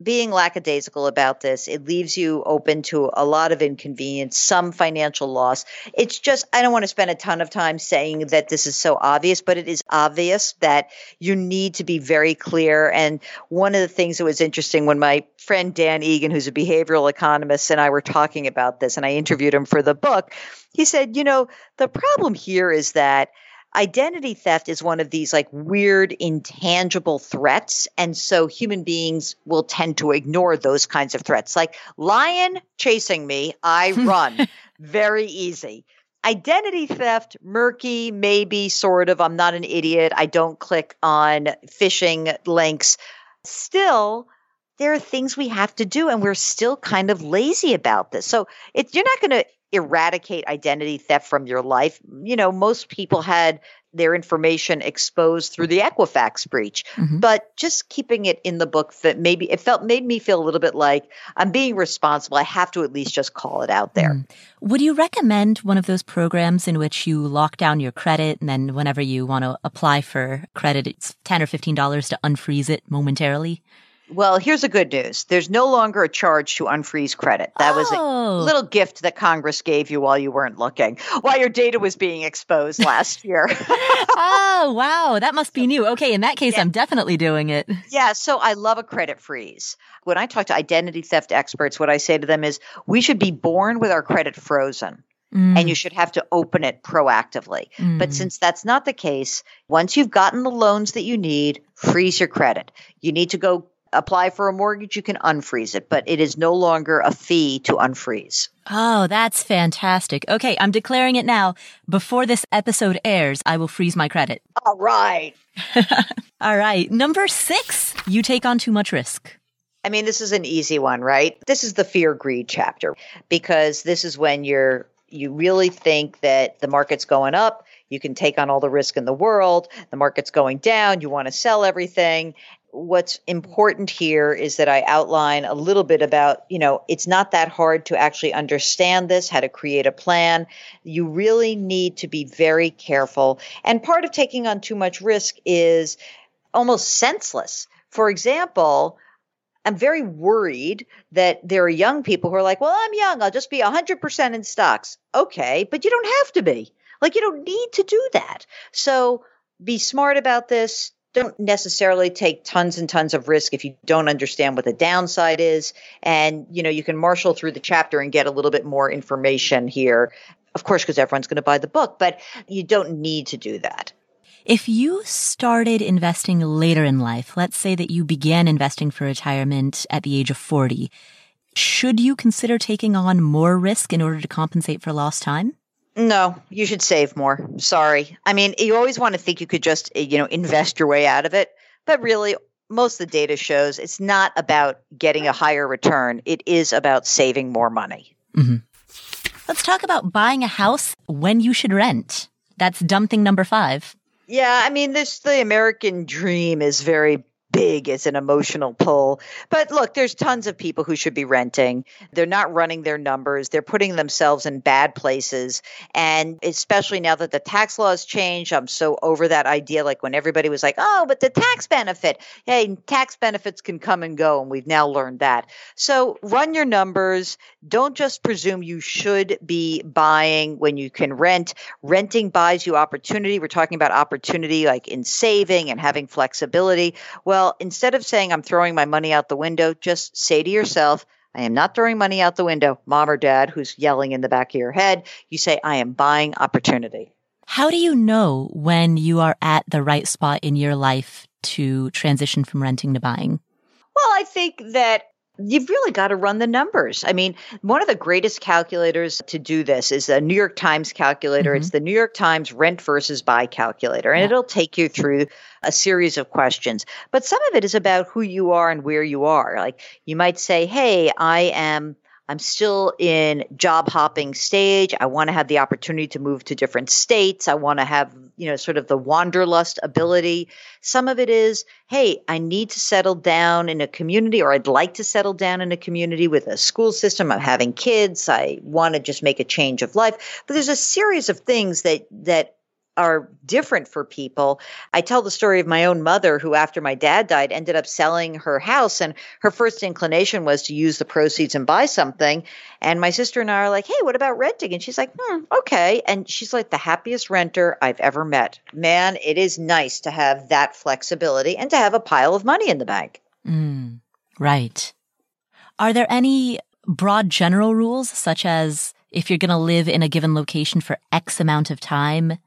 being lackadaisical about this, it leaves you open to a lot of inconvenience, some financial loss. It's just, I don't want to spend a ton of time saying that this is so obvious, but it is obvious that you need to be very clear. And one of the things that was interesting when my friend Dan Egan, who's a behavioral economist, and I were talking about this, and I interviewed him for the book, he said, you know, the problem here is that identity theft is one of these like weird intangible threats and so human beings will tend to ignore those kinds of threats. Like lion chasing me i run. Very easy. Identity theft murky maybe sort of. I'm not an idiot. I don't click on phishing links. Still there are things we have to do and we're still kind of lazy about this so it, you're not going to eradicate identity theft from your life. You know, most people had their information exposed through the Equifax breach, mm-hmm. but just keeping it in the book that maybe it felt made me feel a little bit like I'm being responsible. I have to at least just call it out there. Mm. Would you recommend one of those programs in which you lock down your credit and then whenever you want to apply for credit, it's 10 or $15 to unfreeze it momentarily? Well, here's the good news. There's no longer a charge to unfreeze credit. That oh. was a oh. little gift that Congress gave you while you weren't looking, while your data was being exposed last year. oh, wow. That must be new. Okay, in that case, yeah. I'm definitely doing it. Yeah, so I love a credit freeze. When I talk to identity theft experts, what I say to them is we should be born with our credit frozen. Mm. And you should have to open it proactively. Mm. But since that's not the case, once you've gotten the loans that you need, freeze your credit. You need to go apply for a mortgage, you can unfreeze it, but it is no longer a fee to unfreeze. Oh, that's fantastic. Okay, I'm declaring it now. Before this episode airs, I will freeze my credit. All right. All right. Number six, you take on too much risk. I mean, this is an easy one, right? This is the fear greed chapter because this is when you're you really think that the market's going up, you can take on all the risk in the world, the market's going down, you want to sell everything, what's important here is that I outline a little bit about, you know, it's not that hard to actually understand this, how to create a plan. You really need to be very careful. And part of taking on too much risk is almost senseless. For example, I'm very worried that there are young people who are like, well, I'm young. I'll just be 100% in stocks. Okay, but you don't have to be. Like, you don't need to do that. So be smart about this don't necessarily take tons and tons of risk if you don't understand what the downside is. And you know you can marshal through the chapter and get a little bit more information here of course because everyone's going to buy the book but you don't need to do that. If you started investing later in life let's say that you began investing for retirement at the age of 40 should you consider taking on more risk in order to compensate for lost time no, you should save more. Sorry. I mean, you always want to think you could just, eh, you know, invest your way out of it, but really most of the data shows it's not about getting a higher return. It is about saving more money. Mm-hmm. Let's talk about buying a house when you should rent. That's dumb thing number five. Yeah, I mean, this the American dream is very big as an emotional pull. But look, there's tons of people who should be renting. They're not running their numbers. They're putting themselves in bad places. And especially now that the tax laws changed, I'm so over that idea. Like when everybody was like, oh, but the tax benefit. Hey, tax benefits can come and go. And we've now learned that. So run your numbers. Don't just presume you should be buying when you can rent. Renting buys you opportunity. We're talking about opportunity like in saving and having flexibility. Well, well, instead of saying I'm throwing my money out the window, just say to yourself, I am not throwing money out the window, mom or dad who's yelling in the back of your head. You say, I am buying opportunity. How do you know when you are at the right spot in your life to transition from renting to buying? Well, I think that you've really got to run the numbers. I mean, one of the greatest calculators to do this is the New York Times calculator. Mm-hmm. It's the New York Times rent versus buy calculator, and yeah. it'll take you through a series of questions. But some of it is about who you are and where you are. Like you might say, "Hey, I am I'm still in job hopping stage. I want to have the opportunity to move to different states. I want to have, you know, sort of the wanderlust ability. Some of it is, hey, I need to settle down in a community or I'd like to settle down in a community with a school system. I'm having kids. I want to just make a change of life. But there's a series of things that that are different for people. I tell the story of my own mother who after my dad died ended up selling her house and her first inclination was to use the proceeds and buy something and my sister and I are like, "Hey, what about renting?" and she's like, "Hmm, okay." And she's like the happiest renter I've ever met. Man, it is nice to have that flexibility and to have a pile of money in the bank. Mm, right. Are there any broad general rules such as if you're going to live in a given location for X amount of time,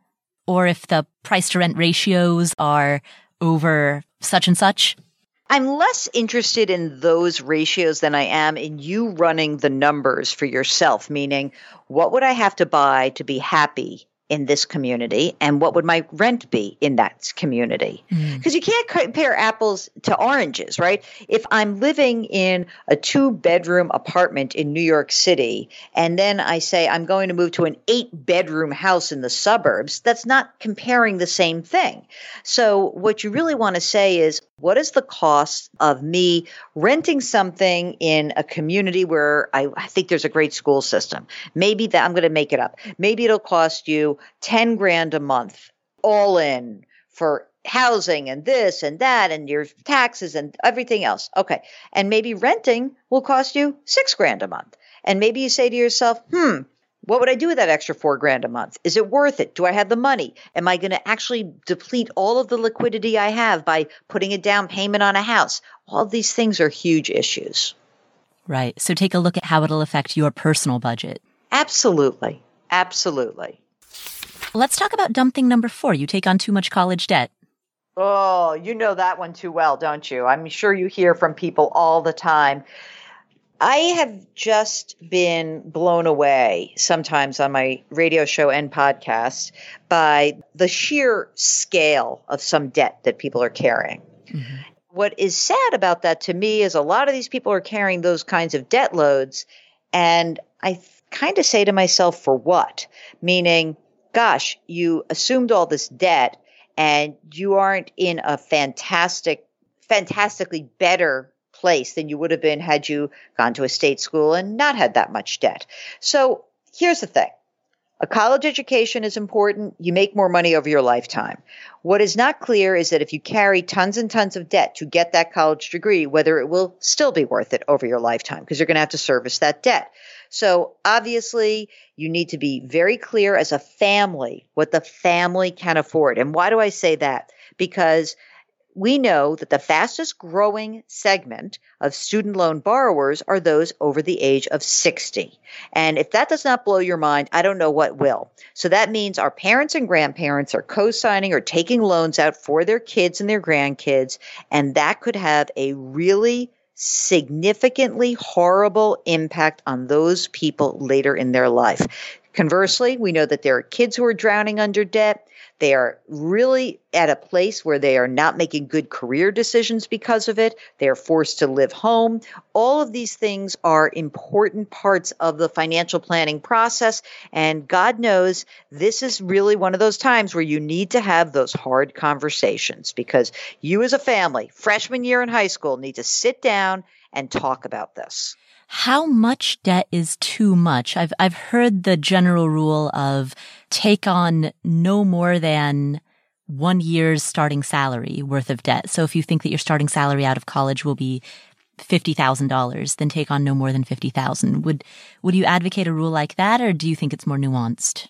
or if the price to rent ratios are over such and such? I'm less interested in those ratios than I am in you running the numbers for yourself, meaning what would I have to buy to be happy in this community and what would my rent be in that community? Because mm. you can't compare apples to oranges right? If i'm living in a two bedroom apartment in new york city and then i say i'm going to move to an eight bedroom house in the suburbs that's not comparing the same thing. So what you really want to say is what is the cost of me renting something in a community where I, I think there's a great school system? Maybe that I'm going to make it up. Maybe it'll cost you 10 grand a month all in for housing and this and that and your taxes and everything else. Okay. And maybe renting will cost you six grand a month. And maybe you say to yourself, hmm, what would I do with that extra four grand a month? Is it worth it? Do I have the money? Am I going to actually deplete all of the liquidity I have by putting a down payment on a house? All these things are huge issues. Right. So take a look at how it'll affect your personal budget. Absolutely. Absolutely. Let's talk about dumb thing number four. You take on too much college debt. Oh, you know that one too well, don't you? I'm sure you hear from people all the time I have just been blown away sometimes on my radio show and podcast by the sheer scale of some debt that people are carrying. Mm-hmm. What is sad about that to me is a lot of these people are carrying those kinds of debt loads. And I kind of say to myself, for what? Meaning, gosh, you assumed all this debt and you aren't in a fantastic, fantastically better place than you would have been had you gone to a state school and not had that much debt. So here's the thing. A college education is important. You make more money over your lifetime. What is not clear is that if you carry tons and tons of debt to get that college degree, whether it will still be worth it over your lifetime because you're going to have to service that debt. So obviously, you need to be very clear as a family what the family can afford. And why do I say that? Because we know that the fastest growing segment of student loan borrowers are those over the age of 60. And if that does not blow your mind, I don't know what will. So that means our parents and grandparents are co signing or taking loans out for their kids and their grandkids. And that could have a really significantly horrible impact on those people later in their life. Conversely, we know that there are kids who are drowning under debt. They are really at a place where they are not making good career decisions because of it. They are forced to live home. All of these things are important parts of the financial planning process. And God knows this is really one of those times where you need to have those hard conversations because you, as a family, freshman year in high school, need to sit down and talk about this how much debt is too much? I've, I've heard the general rule of take on no more than one year's starting salary worth of debt. So if you think that your starting salary out of college will be $50,000, then take on no more than 50,000. Would, would you advocate a rule like that or do you think it's more nuanced?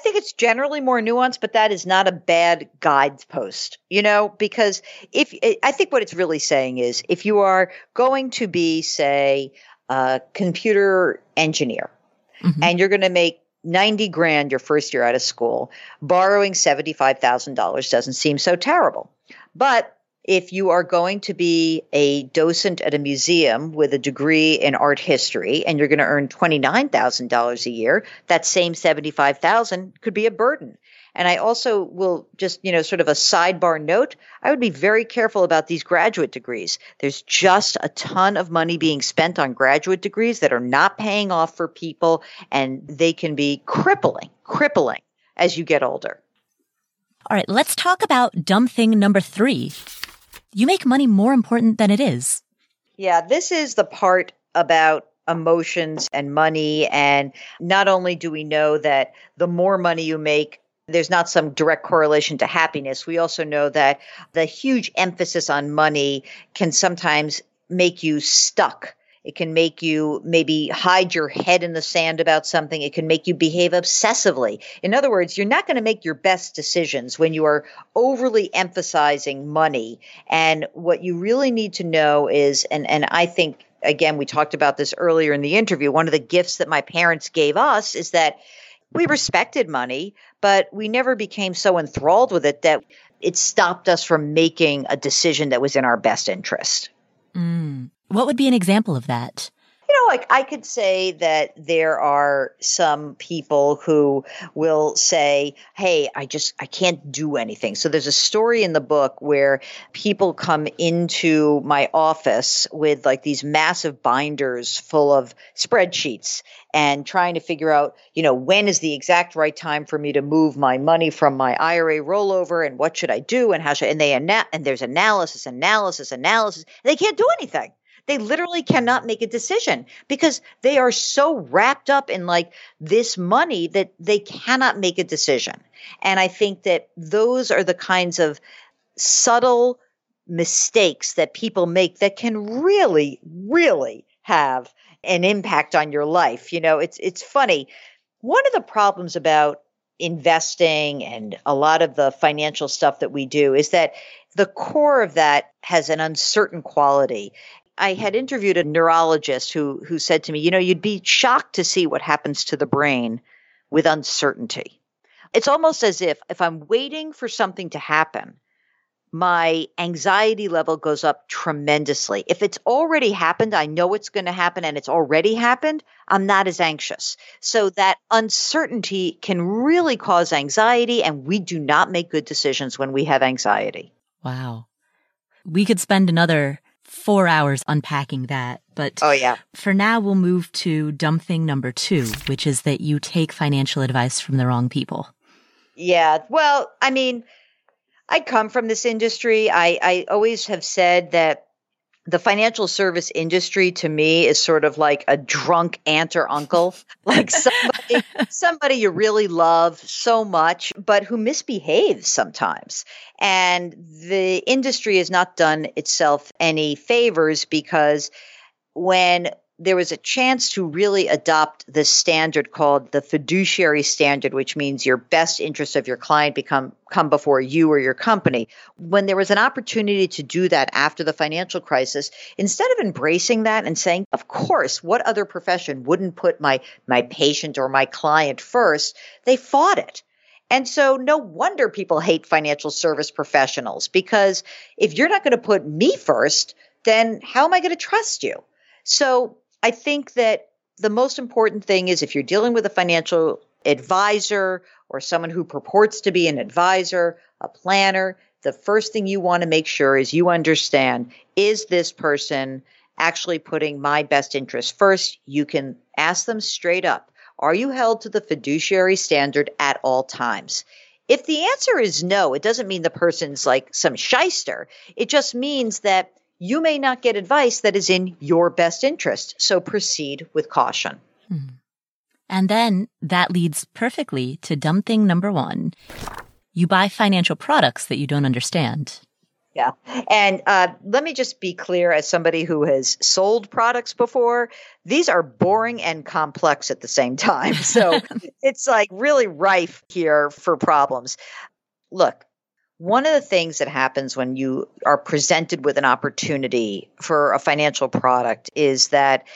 I think it's generally more nuanced, but that is not a bad guidepost, you know, because if I think what it's really saying is if you are going to be, say, a computer engineer mm-hmm. and you're going to make 90 grand your first year out of school, borrowing $75,000 doesn't seem so terrible. But if you are going to be a docent at a museum with a degree in art history and you're going to earn $29,000 a year, that same 75,000 could be a burden. And I also will just, you know, sort of a sidebar note, I would be very careful about these graduate degrees. There's just a ton of money being spent on graduate degrees that are not paying off for people and they can be crippling, crippling as you get older. All right, let's talk about dumb thing number three. You make money more important than it is. Yeah, this is the part about emotions and money. And not only do we know that the more money you make, there's not some direct correlation to happiness. We also know that the huge emphasis on money can sometimes make you stuck. It can make you maybe hide your head in the sand about something. It can make you behave obsessively. In other words, you're not going to make your best decisions when you are overly emphasizing money. And what you really need to know is, and, and I think, again, we talked about this earlier in the interview, one of the gifts that my parents gave us is that we respected money, but we never became so enthralled with it that it stopped us from making a decision that was in our best interest. Mm. What would be an example of that? you know, like I could say that there are some people who will say, Hey, I just, I can't do anything. So there's a story in the book where people come into my office with like these massive binders full of spreadsheets and trying to figure out, you know, when is the exact right time for me to move my money from my IRA rollover and what should I do and how should, and they, ana- and there's analysis, analysis, analysis. They can't do anything. They literally cannot make a decision because they are so wrapped up in like this money that they cannot make a decision. And I think that those are the kinds of subtle mistakes that people make that can really, really have an impact on your life. You know, it's it's funny. One of the problems about investing and a lot of the financial stuff that we do is that the core of that has an uncertain quality. I hmm. had interviewed a neurologist who who said to me, you know, you'd be shocked to see what happens to the brain with uncertainty. It's almost as if if I'm waiting for something to happen, my anxiety level goes up tremendously. If it's already happened, I know it's going to happen and it's already happened, I'm not as anxious. So that uncertainty can really cause anxiety and we do not make good decisions when we have anxiety. Wow. We could spend another four hours unpacking that. But oh, yeah. for now, we'll move to dumb thing number two, which is that you take financial advice from the wrong people. Yeah. Well, I mean, I come from this industry. I, I always have said that the financial service industry to me is sort of like a drunk aunt or uncle, like somebody, somebody you really love so much, but who misbehaves sometimes. And the industry has not done itself any favors because when there was a chance to really adopt the standard called the fiduciary standard, which means your best interests of your client become come before you or your company. When there was an opportunity to do that after the financial crisis, instead of embracing that and saying, of course, what other profession wouldn't put my my patient or my client first, they fought it. And so no wonder people hate financial service professionals because if you're not going to put me first, then how am I going to trust you? So I think that the most important thing is if you're dealing with a financial advisor or someone who purports to be an advisor, a planner, the first thing you want to make sure is you understand is this person actually putting my best interest first? You can ask them straight up Are you held to the fiduciary standard at all times? If the answer is no, it doesn't mean the person's like some shyster. It just means that you may not get advice that is in your best interest. So proceed with caution. Hmm. And then that leads perfectly to dumb thing number one. You buy financial products that you don't understand. Yeah. And uh, let me just be clear as somebody who has sold products before, these are boring and complex at the same time. So it's like really rife here for problems. Look, one of the things that happens when you are presented with an opportunity for a financial product is that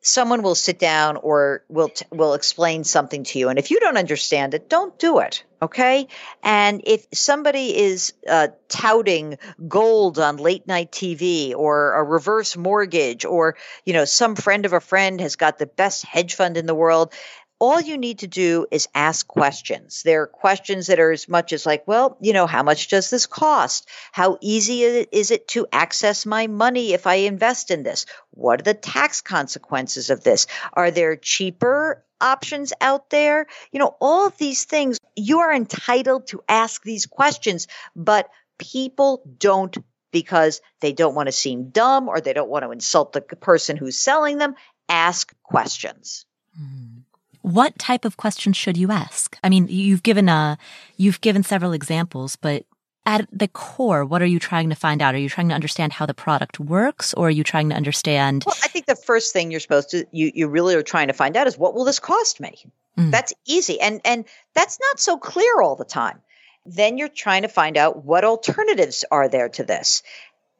someone will sit down or will t- will explain something to you. And if you don't understand it don't do it okay? And if somebody is uh, touting gold on late night tv or a reverse mortgage or you know some friend of a friend has got the best hedge fund in the world all you need to do is ask questions. There are questions that are as much as like, well, you know, how much does this cost? How easy is it to access my money if I invest in this? What are the tax consequences of this? Are there cheaper options out there? You know, all of these things, you are entitled to ask these questions, but people don't because they don't want to seem dumb or they don't want to insult the person who's selling them. Ask questions. Mm what type of questions should you ask? I mean, you've given a, you've given several examples, but at the core, what are you trying to find out? Are you trying to understand how the product works or are you trying to understand? Well, I think the first thing you're supposed to, you, you really are trying to find out is what will this cost me? Mm. That's easy. And, and that's not so clear all the time. Then you're trying to find out what alternatives are there to this.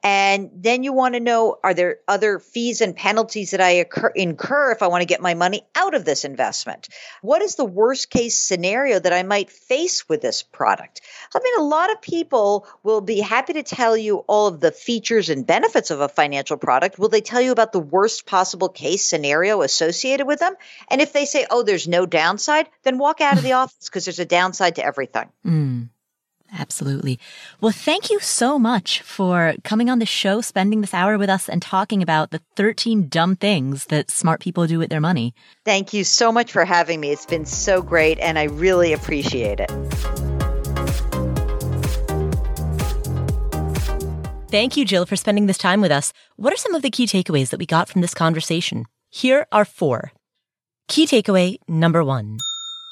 And then you want to know are there other fees and penalties that I occur, incur if I want to get my money out of this investment? What is the worst case scenario that I might face with this product? I mean, a lot of people will be happy to tell you all of the features and benefits of a financial product. Will they tell you about the worst possible case scenario associated with them? And if they say, oh, there's no downside, then walk out of the office because there's a downside to everything. Mm. Absolutely. Well, thank you so much for coming on the show, spending this hour with us and talking about the 13 dumb things that smart people do with their money. Thank you so much for having me. It's been so great and I really appreciate it. Thank you, Jill, for spending this time with us. What are some of the key takeaways that we got from this conversation? Here are four. Key takeaway number one.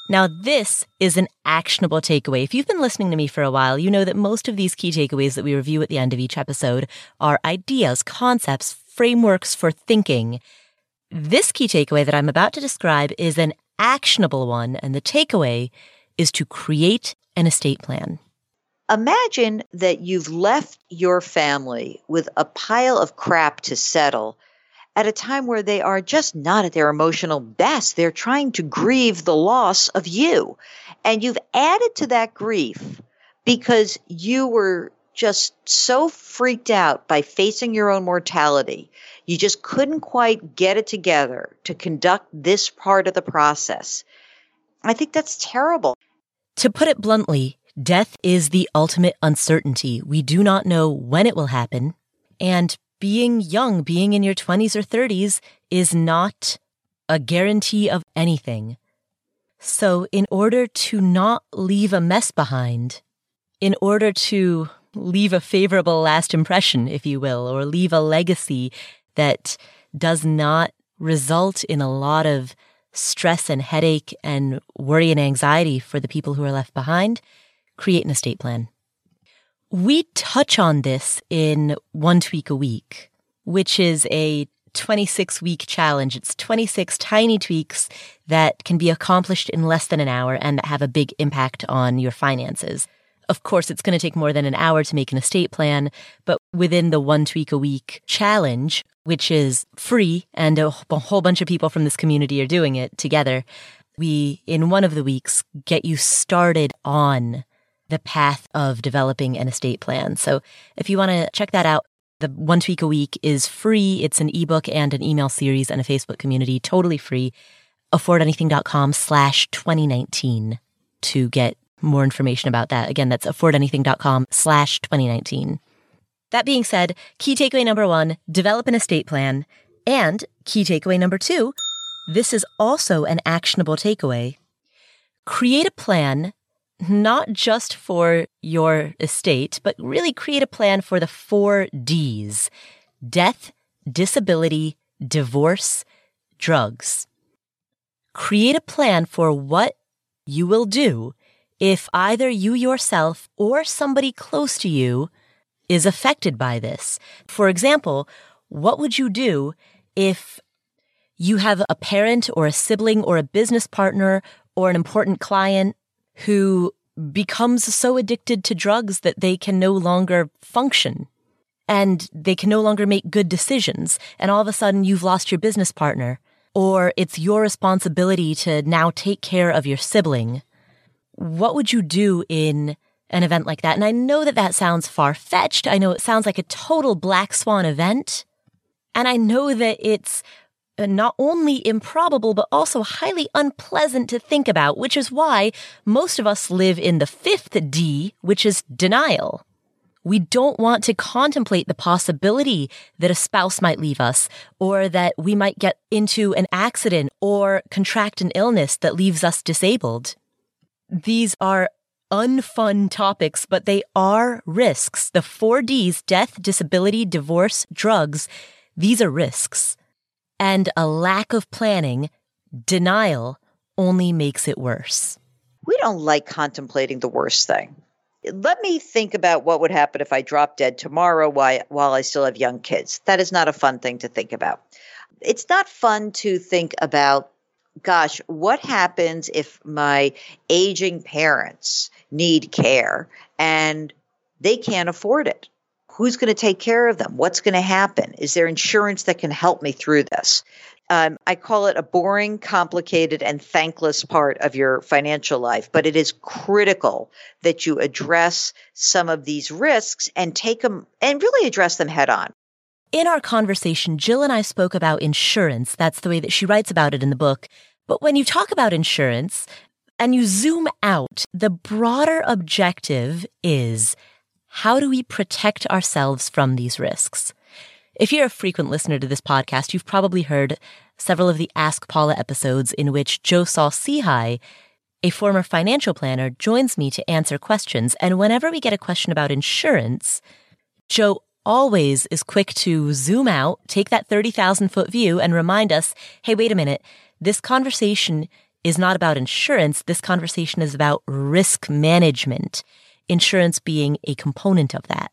Now, this is an actionable takeaway. If you've been listening to me for a while, you know that most of these key takeaways that we review at the end of each episode are ideas, concepts, frameworks for thinking. This key takeaway that I'm about to describe is an actionable one, and the takeaway is to create an estate plan. Imagine that you've left your family with a pile of crap to settle at a time where they are just not at their emotional best. They're trying to grieve the loss of you. And you've added to that grief because you were just so freaked out by facing your own mortality. You just couldn't quite get it together to conduct this part of the process. I think that's terrible. To put it bluntly, death is the ultimate uncertainty. We do not know when it will happen. And being young, being in your 20s or 30s is not a guarantee of anything. So, in order to not leave a mess behind, in order to leave a favorable last impression, if you will, or leave a legacy that does not result in a lot of stress and headache and worry and anxiety for the people who are left behind, create an estate plan. We touch on this in One Tweak a Week, which is a 26 week challenge. It's 26 tiny tweaks that can be accomplished in less than an hour and that have a big impact on your finances. Of course, it's going to take more than an hour to make an estate plan, but within the one tweak a week challenge, which is free and a, a whole bunch of people from this community are doing it together, we, in one of the weeks, get you started on the path of developing an estate plan. So if you want to check that out, the one tweak a week is free. It's an ebook and an email series and a Facebook community, totally free. affordanything.com slash 2019 to get more information about that. Again, that's affordanything.com slash 2019. That being said, key takeaway number one, develop an estate plan. And key takeaway number two, this is also an actionable takeaway. Create a plan not just for your estate, but really create a plan for the four D's death, disability, divorce, drugs. Create a plan for what you will do if either you yourself or somebody close to you is affected by this. For example, what would you do if you have a parent or a sibling or a business partner or an important client who becomes so addicted to drugs that they can no longer function and they can no longer make good decisions. And all of a sudden you've lost your business partner or it's your responsibility to now take care of your sibling. What would you do in an event like that? And I know that that sounds far fetched. I know it sounds like a total black swan event. And I know that it's Uh, not only improbable, but also highly unpleasant to think about, which is why most of us live in the fifth D, which is denial. We don't want to contemplate the possibility that a spouse might leave us, or that we might get into an accident or contract an illness that leaves us disabled. These are unfun topics, but they are risks. The four Ds death, disability, divorce, drugs these are risks and a lack of planning, denial, only makes it worse. We don't like contemplating the worst thing. Let me think about what would happen if I drop dead tomorrow while, while I still have young kids. That is not a fun thing to think about. It's not fun to think about, gosh, what happens if my aging parents need care and they can't afford it? Who's going to take care of them? What's going to happen? Is there insurance that can help me through this? Um, I call it a boring, complicated, and thankless part of your financial life, but it is critical that you address some of these risks and take them and really address them head on. In our conversation, Jill and I spoke about insurance. That's the way that she writes about it in the book. But when you talk about insurance and you zoom out, the broader objective is how do we protect ourselves from these risks? If you're a frequent listener to this podcast, you've probably heard several of the Ask Paula episodes in which Joe Saul Sehy, a former financial planner, joins me to answer questions. And whenever we get a question about insurance, Joe always is quick to zoom out, take that 30,000 foot view and remind us, hey, wait a minute. This conversation is not about insurance. This conversation is about risk management insurance being a component of that.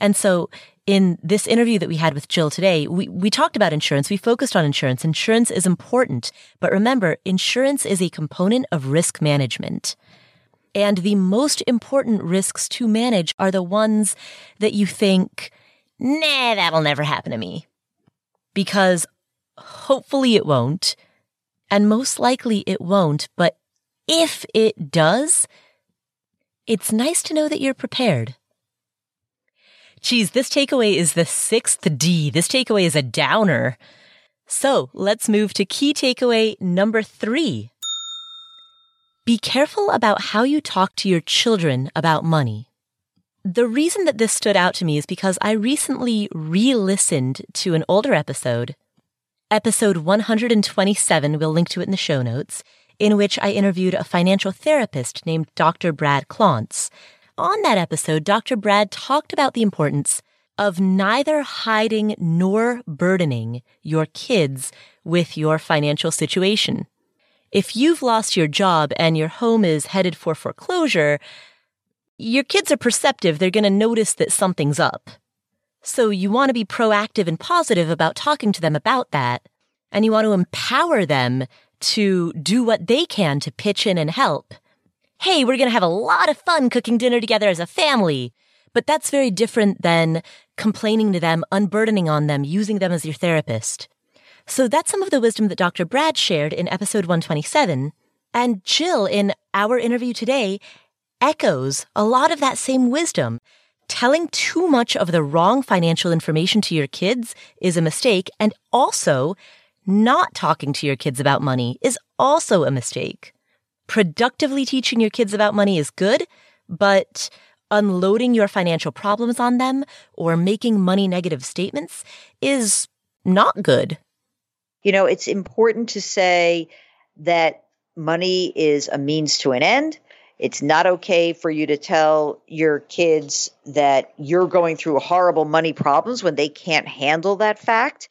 And so in this interview that we had with Jill today, we, we talked about insurance. We focused on insurance. Insurance is important. But remember, insurance is a component of risk management. And the most important risks to manage are the ones that you think, nah, that'll never happen to me. Because hopefully it won't. And most likely it won't. But if it does, it's nice to know that you're prepared. Geez, this takeaway is the sixth D. This takeaway is a downer. So let's move to key takeaway number three. Be careful about how you talk to your children about money. The reason that this stood out to me is because I recently re listened to an older episode, episode 127. We'll link to it in the show notes in which I interviewed a financial therapist named Dr. Brad Klontz. On that episode, Dr. Brad talked about the importance of neither hiding nor burdening your kids with your financial situation. If you've lost your job and your home is headed for foreclosure, your kids are perceptive. They're going to notice that something's up. So you want to be proactive and positive about talking to them about that. And you want to empower them to do what they can to pitch in and help. Hey, we're going to have a lot of fun cooking dinner together as a family. But that's very different than complaining to them, unburdening on them, using them as your therapist. So that's some of the wisdom that Dr. Brad shared in episode 127. And Jill, in our interview today, echoes a lot of that same wisdom. Telling too much of the wrong financial information to your kids is a mistake, and also not talking to your kids about money is also a mistake. Productively teaching your kids about money is good, but unloading your financial problems on them or making money negative statements is not good. You know, it's important to say that money is a means to an end. It's not okay for you to tell your kids that you're going through horrible money problems when they can't handle that fact.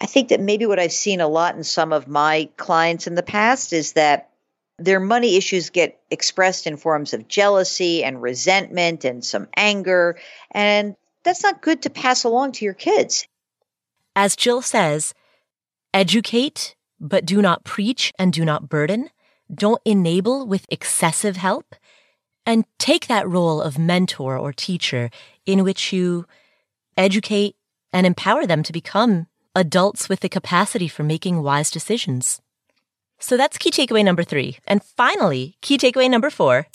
I think that maybe what I've seen a lot in some of my clients in the past is that their money issues get expressed in forms of jealousy and resentment and some anger. And that's not good to pass along to your kids. As Jill says, educate, but do not preach and do not burden. Don't enable with excessive help. And take that role of mentor or teacher in which you educate and empower them to become adults with the capacity for making wise decisions. So that's key takeaway number three. And finally, key takeaway number four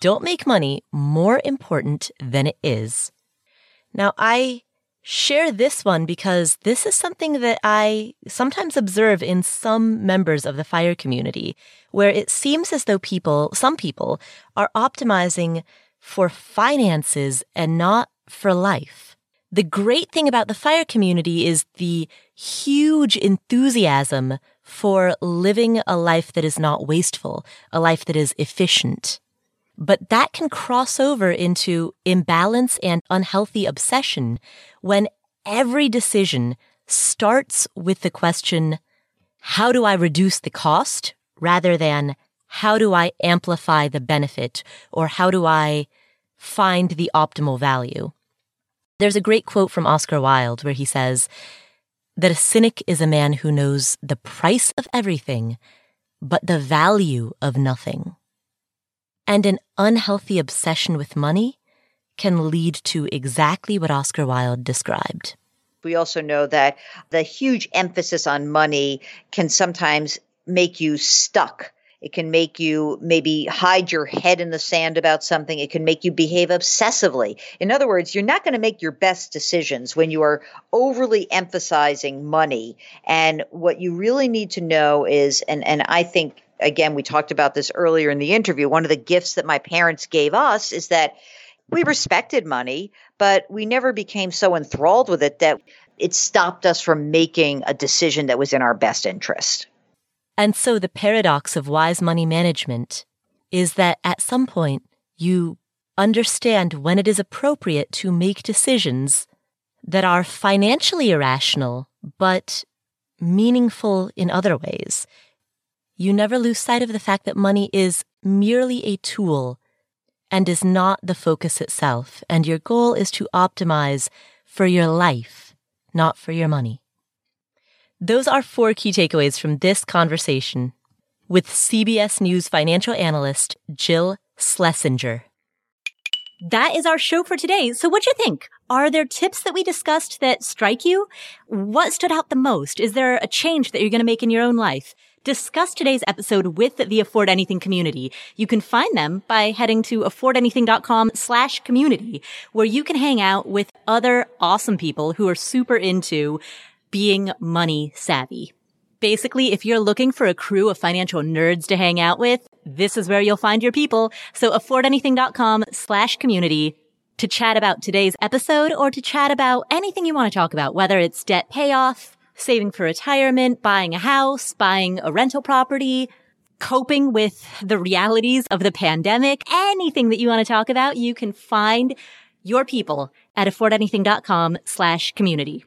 don't make money more important than it is. Now, I share this one because this is something that I sometimes observe in some members of the fire community, where it seems as though people, some people, are optimizing for finances and not for life. The great thing about the fire community is the huge enthusiasm for living a life that is not wasteful, a life that is efficient. But that can cross over into imbalance and unhealthy obsession when every decision starts with the question, how do I reduce the cost rather than how do I amplify the benefit or how do I find the optimal value? There's a great quote from Oscar Wilde where he says that a cynic is a man who knows the price of everything, but the value of nothing. And an unhealthy obsession with money can lead to exactly what Oscar Wilde described. We also know that the huge emphasis on money can sometimes make you stuck it can make you maybe hide your head in the sand about something. It can make you behave obsessively. In other words, you're not going to make your best decisions when you are overly emphasizing money. And what you really need to know is, and, and I think, again, we talked about this earlier in the interview, one of the gifts that my parents gave us is that we respected money, but we never became so enthralled with it that it stopped us from making a decision that was in our best interest. And so the paradox of wise money management is that at some point you understand when it is appropriate to make decisions that are financially irrational, but meaningful in other ways. You never lose sight of the fact that money is merely a tool and is not the focus itself. And your goal is to optimize for your life, not for your money. Those are four key takeaways from this conversation with CBS News financial analyst Jill Schlesinger. That is our show for today. So what'd you think? Are there tips that we discussed that strike you? What stood out the most? Is there a change that you're going to make in your own life? Discuss today's episode with the Afford Anything community. You can find them by heading to affordanything.com slash community, where you can hang out with other awesome people who are super into being money savvy. Basically, if you're looking for a crew of financial nerds to hang out with, this is where you'll find your people. So affordanything.com slash community to chat about today's episode or to chat about anything you want to talk about, whether it's debt payoff, saving for retirement, buying a house, buying a rental property, coping with the realities of the pandemic, anything that you want to talk about, you can find your people at affordanything.com slash community.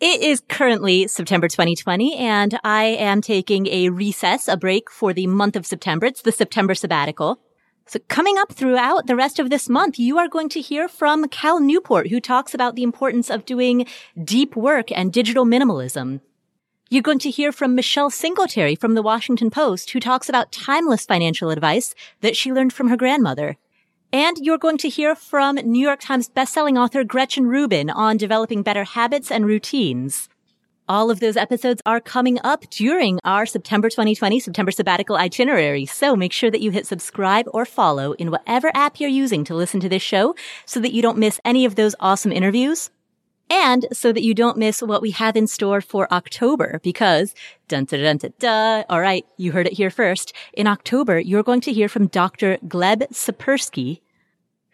It is currently September 2020 and I am taking a recess, a break for the month of September. It's the September sabbatical. So coming up throughout the rest of this month, you are going to hear from Cal Newport, who talks about the importance of doing deep work and digital minimalism. You're going to hear from Michelle Singletary from the Washington Post, who talks about timeless financial advice that she learned from her grandmother. And you're going to hear from New York Times bestselling author Gretchen Rubin on developing better habits and routines. All of those episodes are coming up during our September 2020 September sabbatical itinerary. So make sure that you hit subscribe or follow in whatever app you're using to listen to this show so that you don't miss any of those awesome interviews. And so that you don't miss what we have in store for October because dun dun dun dun, dun. All right. You heard it here first. In October, you're going to hear from Dr. Gleb Tsipursky,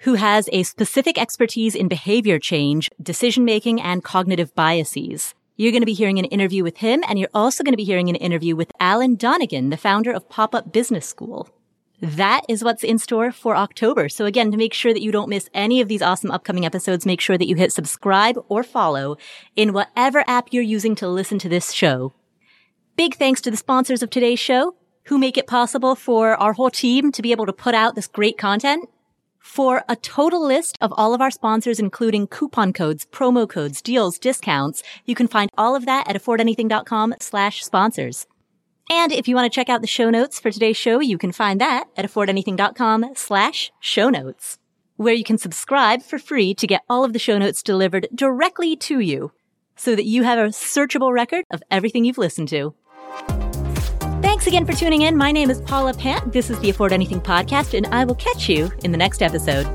who has a specific expertise in behavior change, decision making, and cognitive biases. You're going to be hearing an interview with him, and you're also going to be hearing an interview with Alan Donegan, the founder of Pop Up Business School. That is what's in store for October. So again, to make sure that you don't miss any of these awesome upcoming episodes, make sure that you hit subscribe or follow in whatever app you're using to listen to this show. Big thanks to the sponsors of today's show who make it possible for our whole team to be able to put out this great content. For a total list of all of our sponsors, including coupon codes, promo codes, deals, discounts, you can find all of that at affordanything.com slash sponsors. And if you want to check out the show notes for today's show, you can find that at affordanything.com slash show notes, where you can subscribe for free to get all of the show notes delivered directly to you so that you have a searchable record of everything you've listened to. Thanks again for tuning in. My name is Paula Pant. This is the Afford Anything podcast, and I will catch you in the next episode.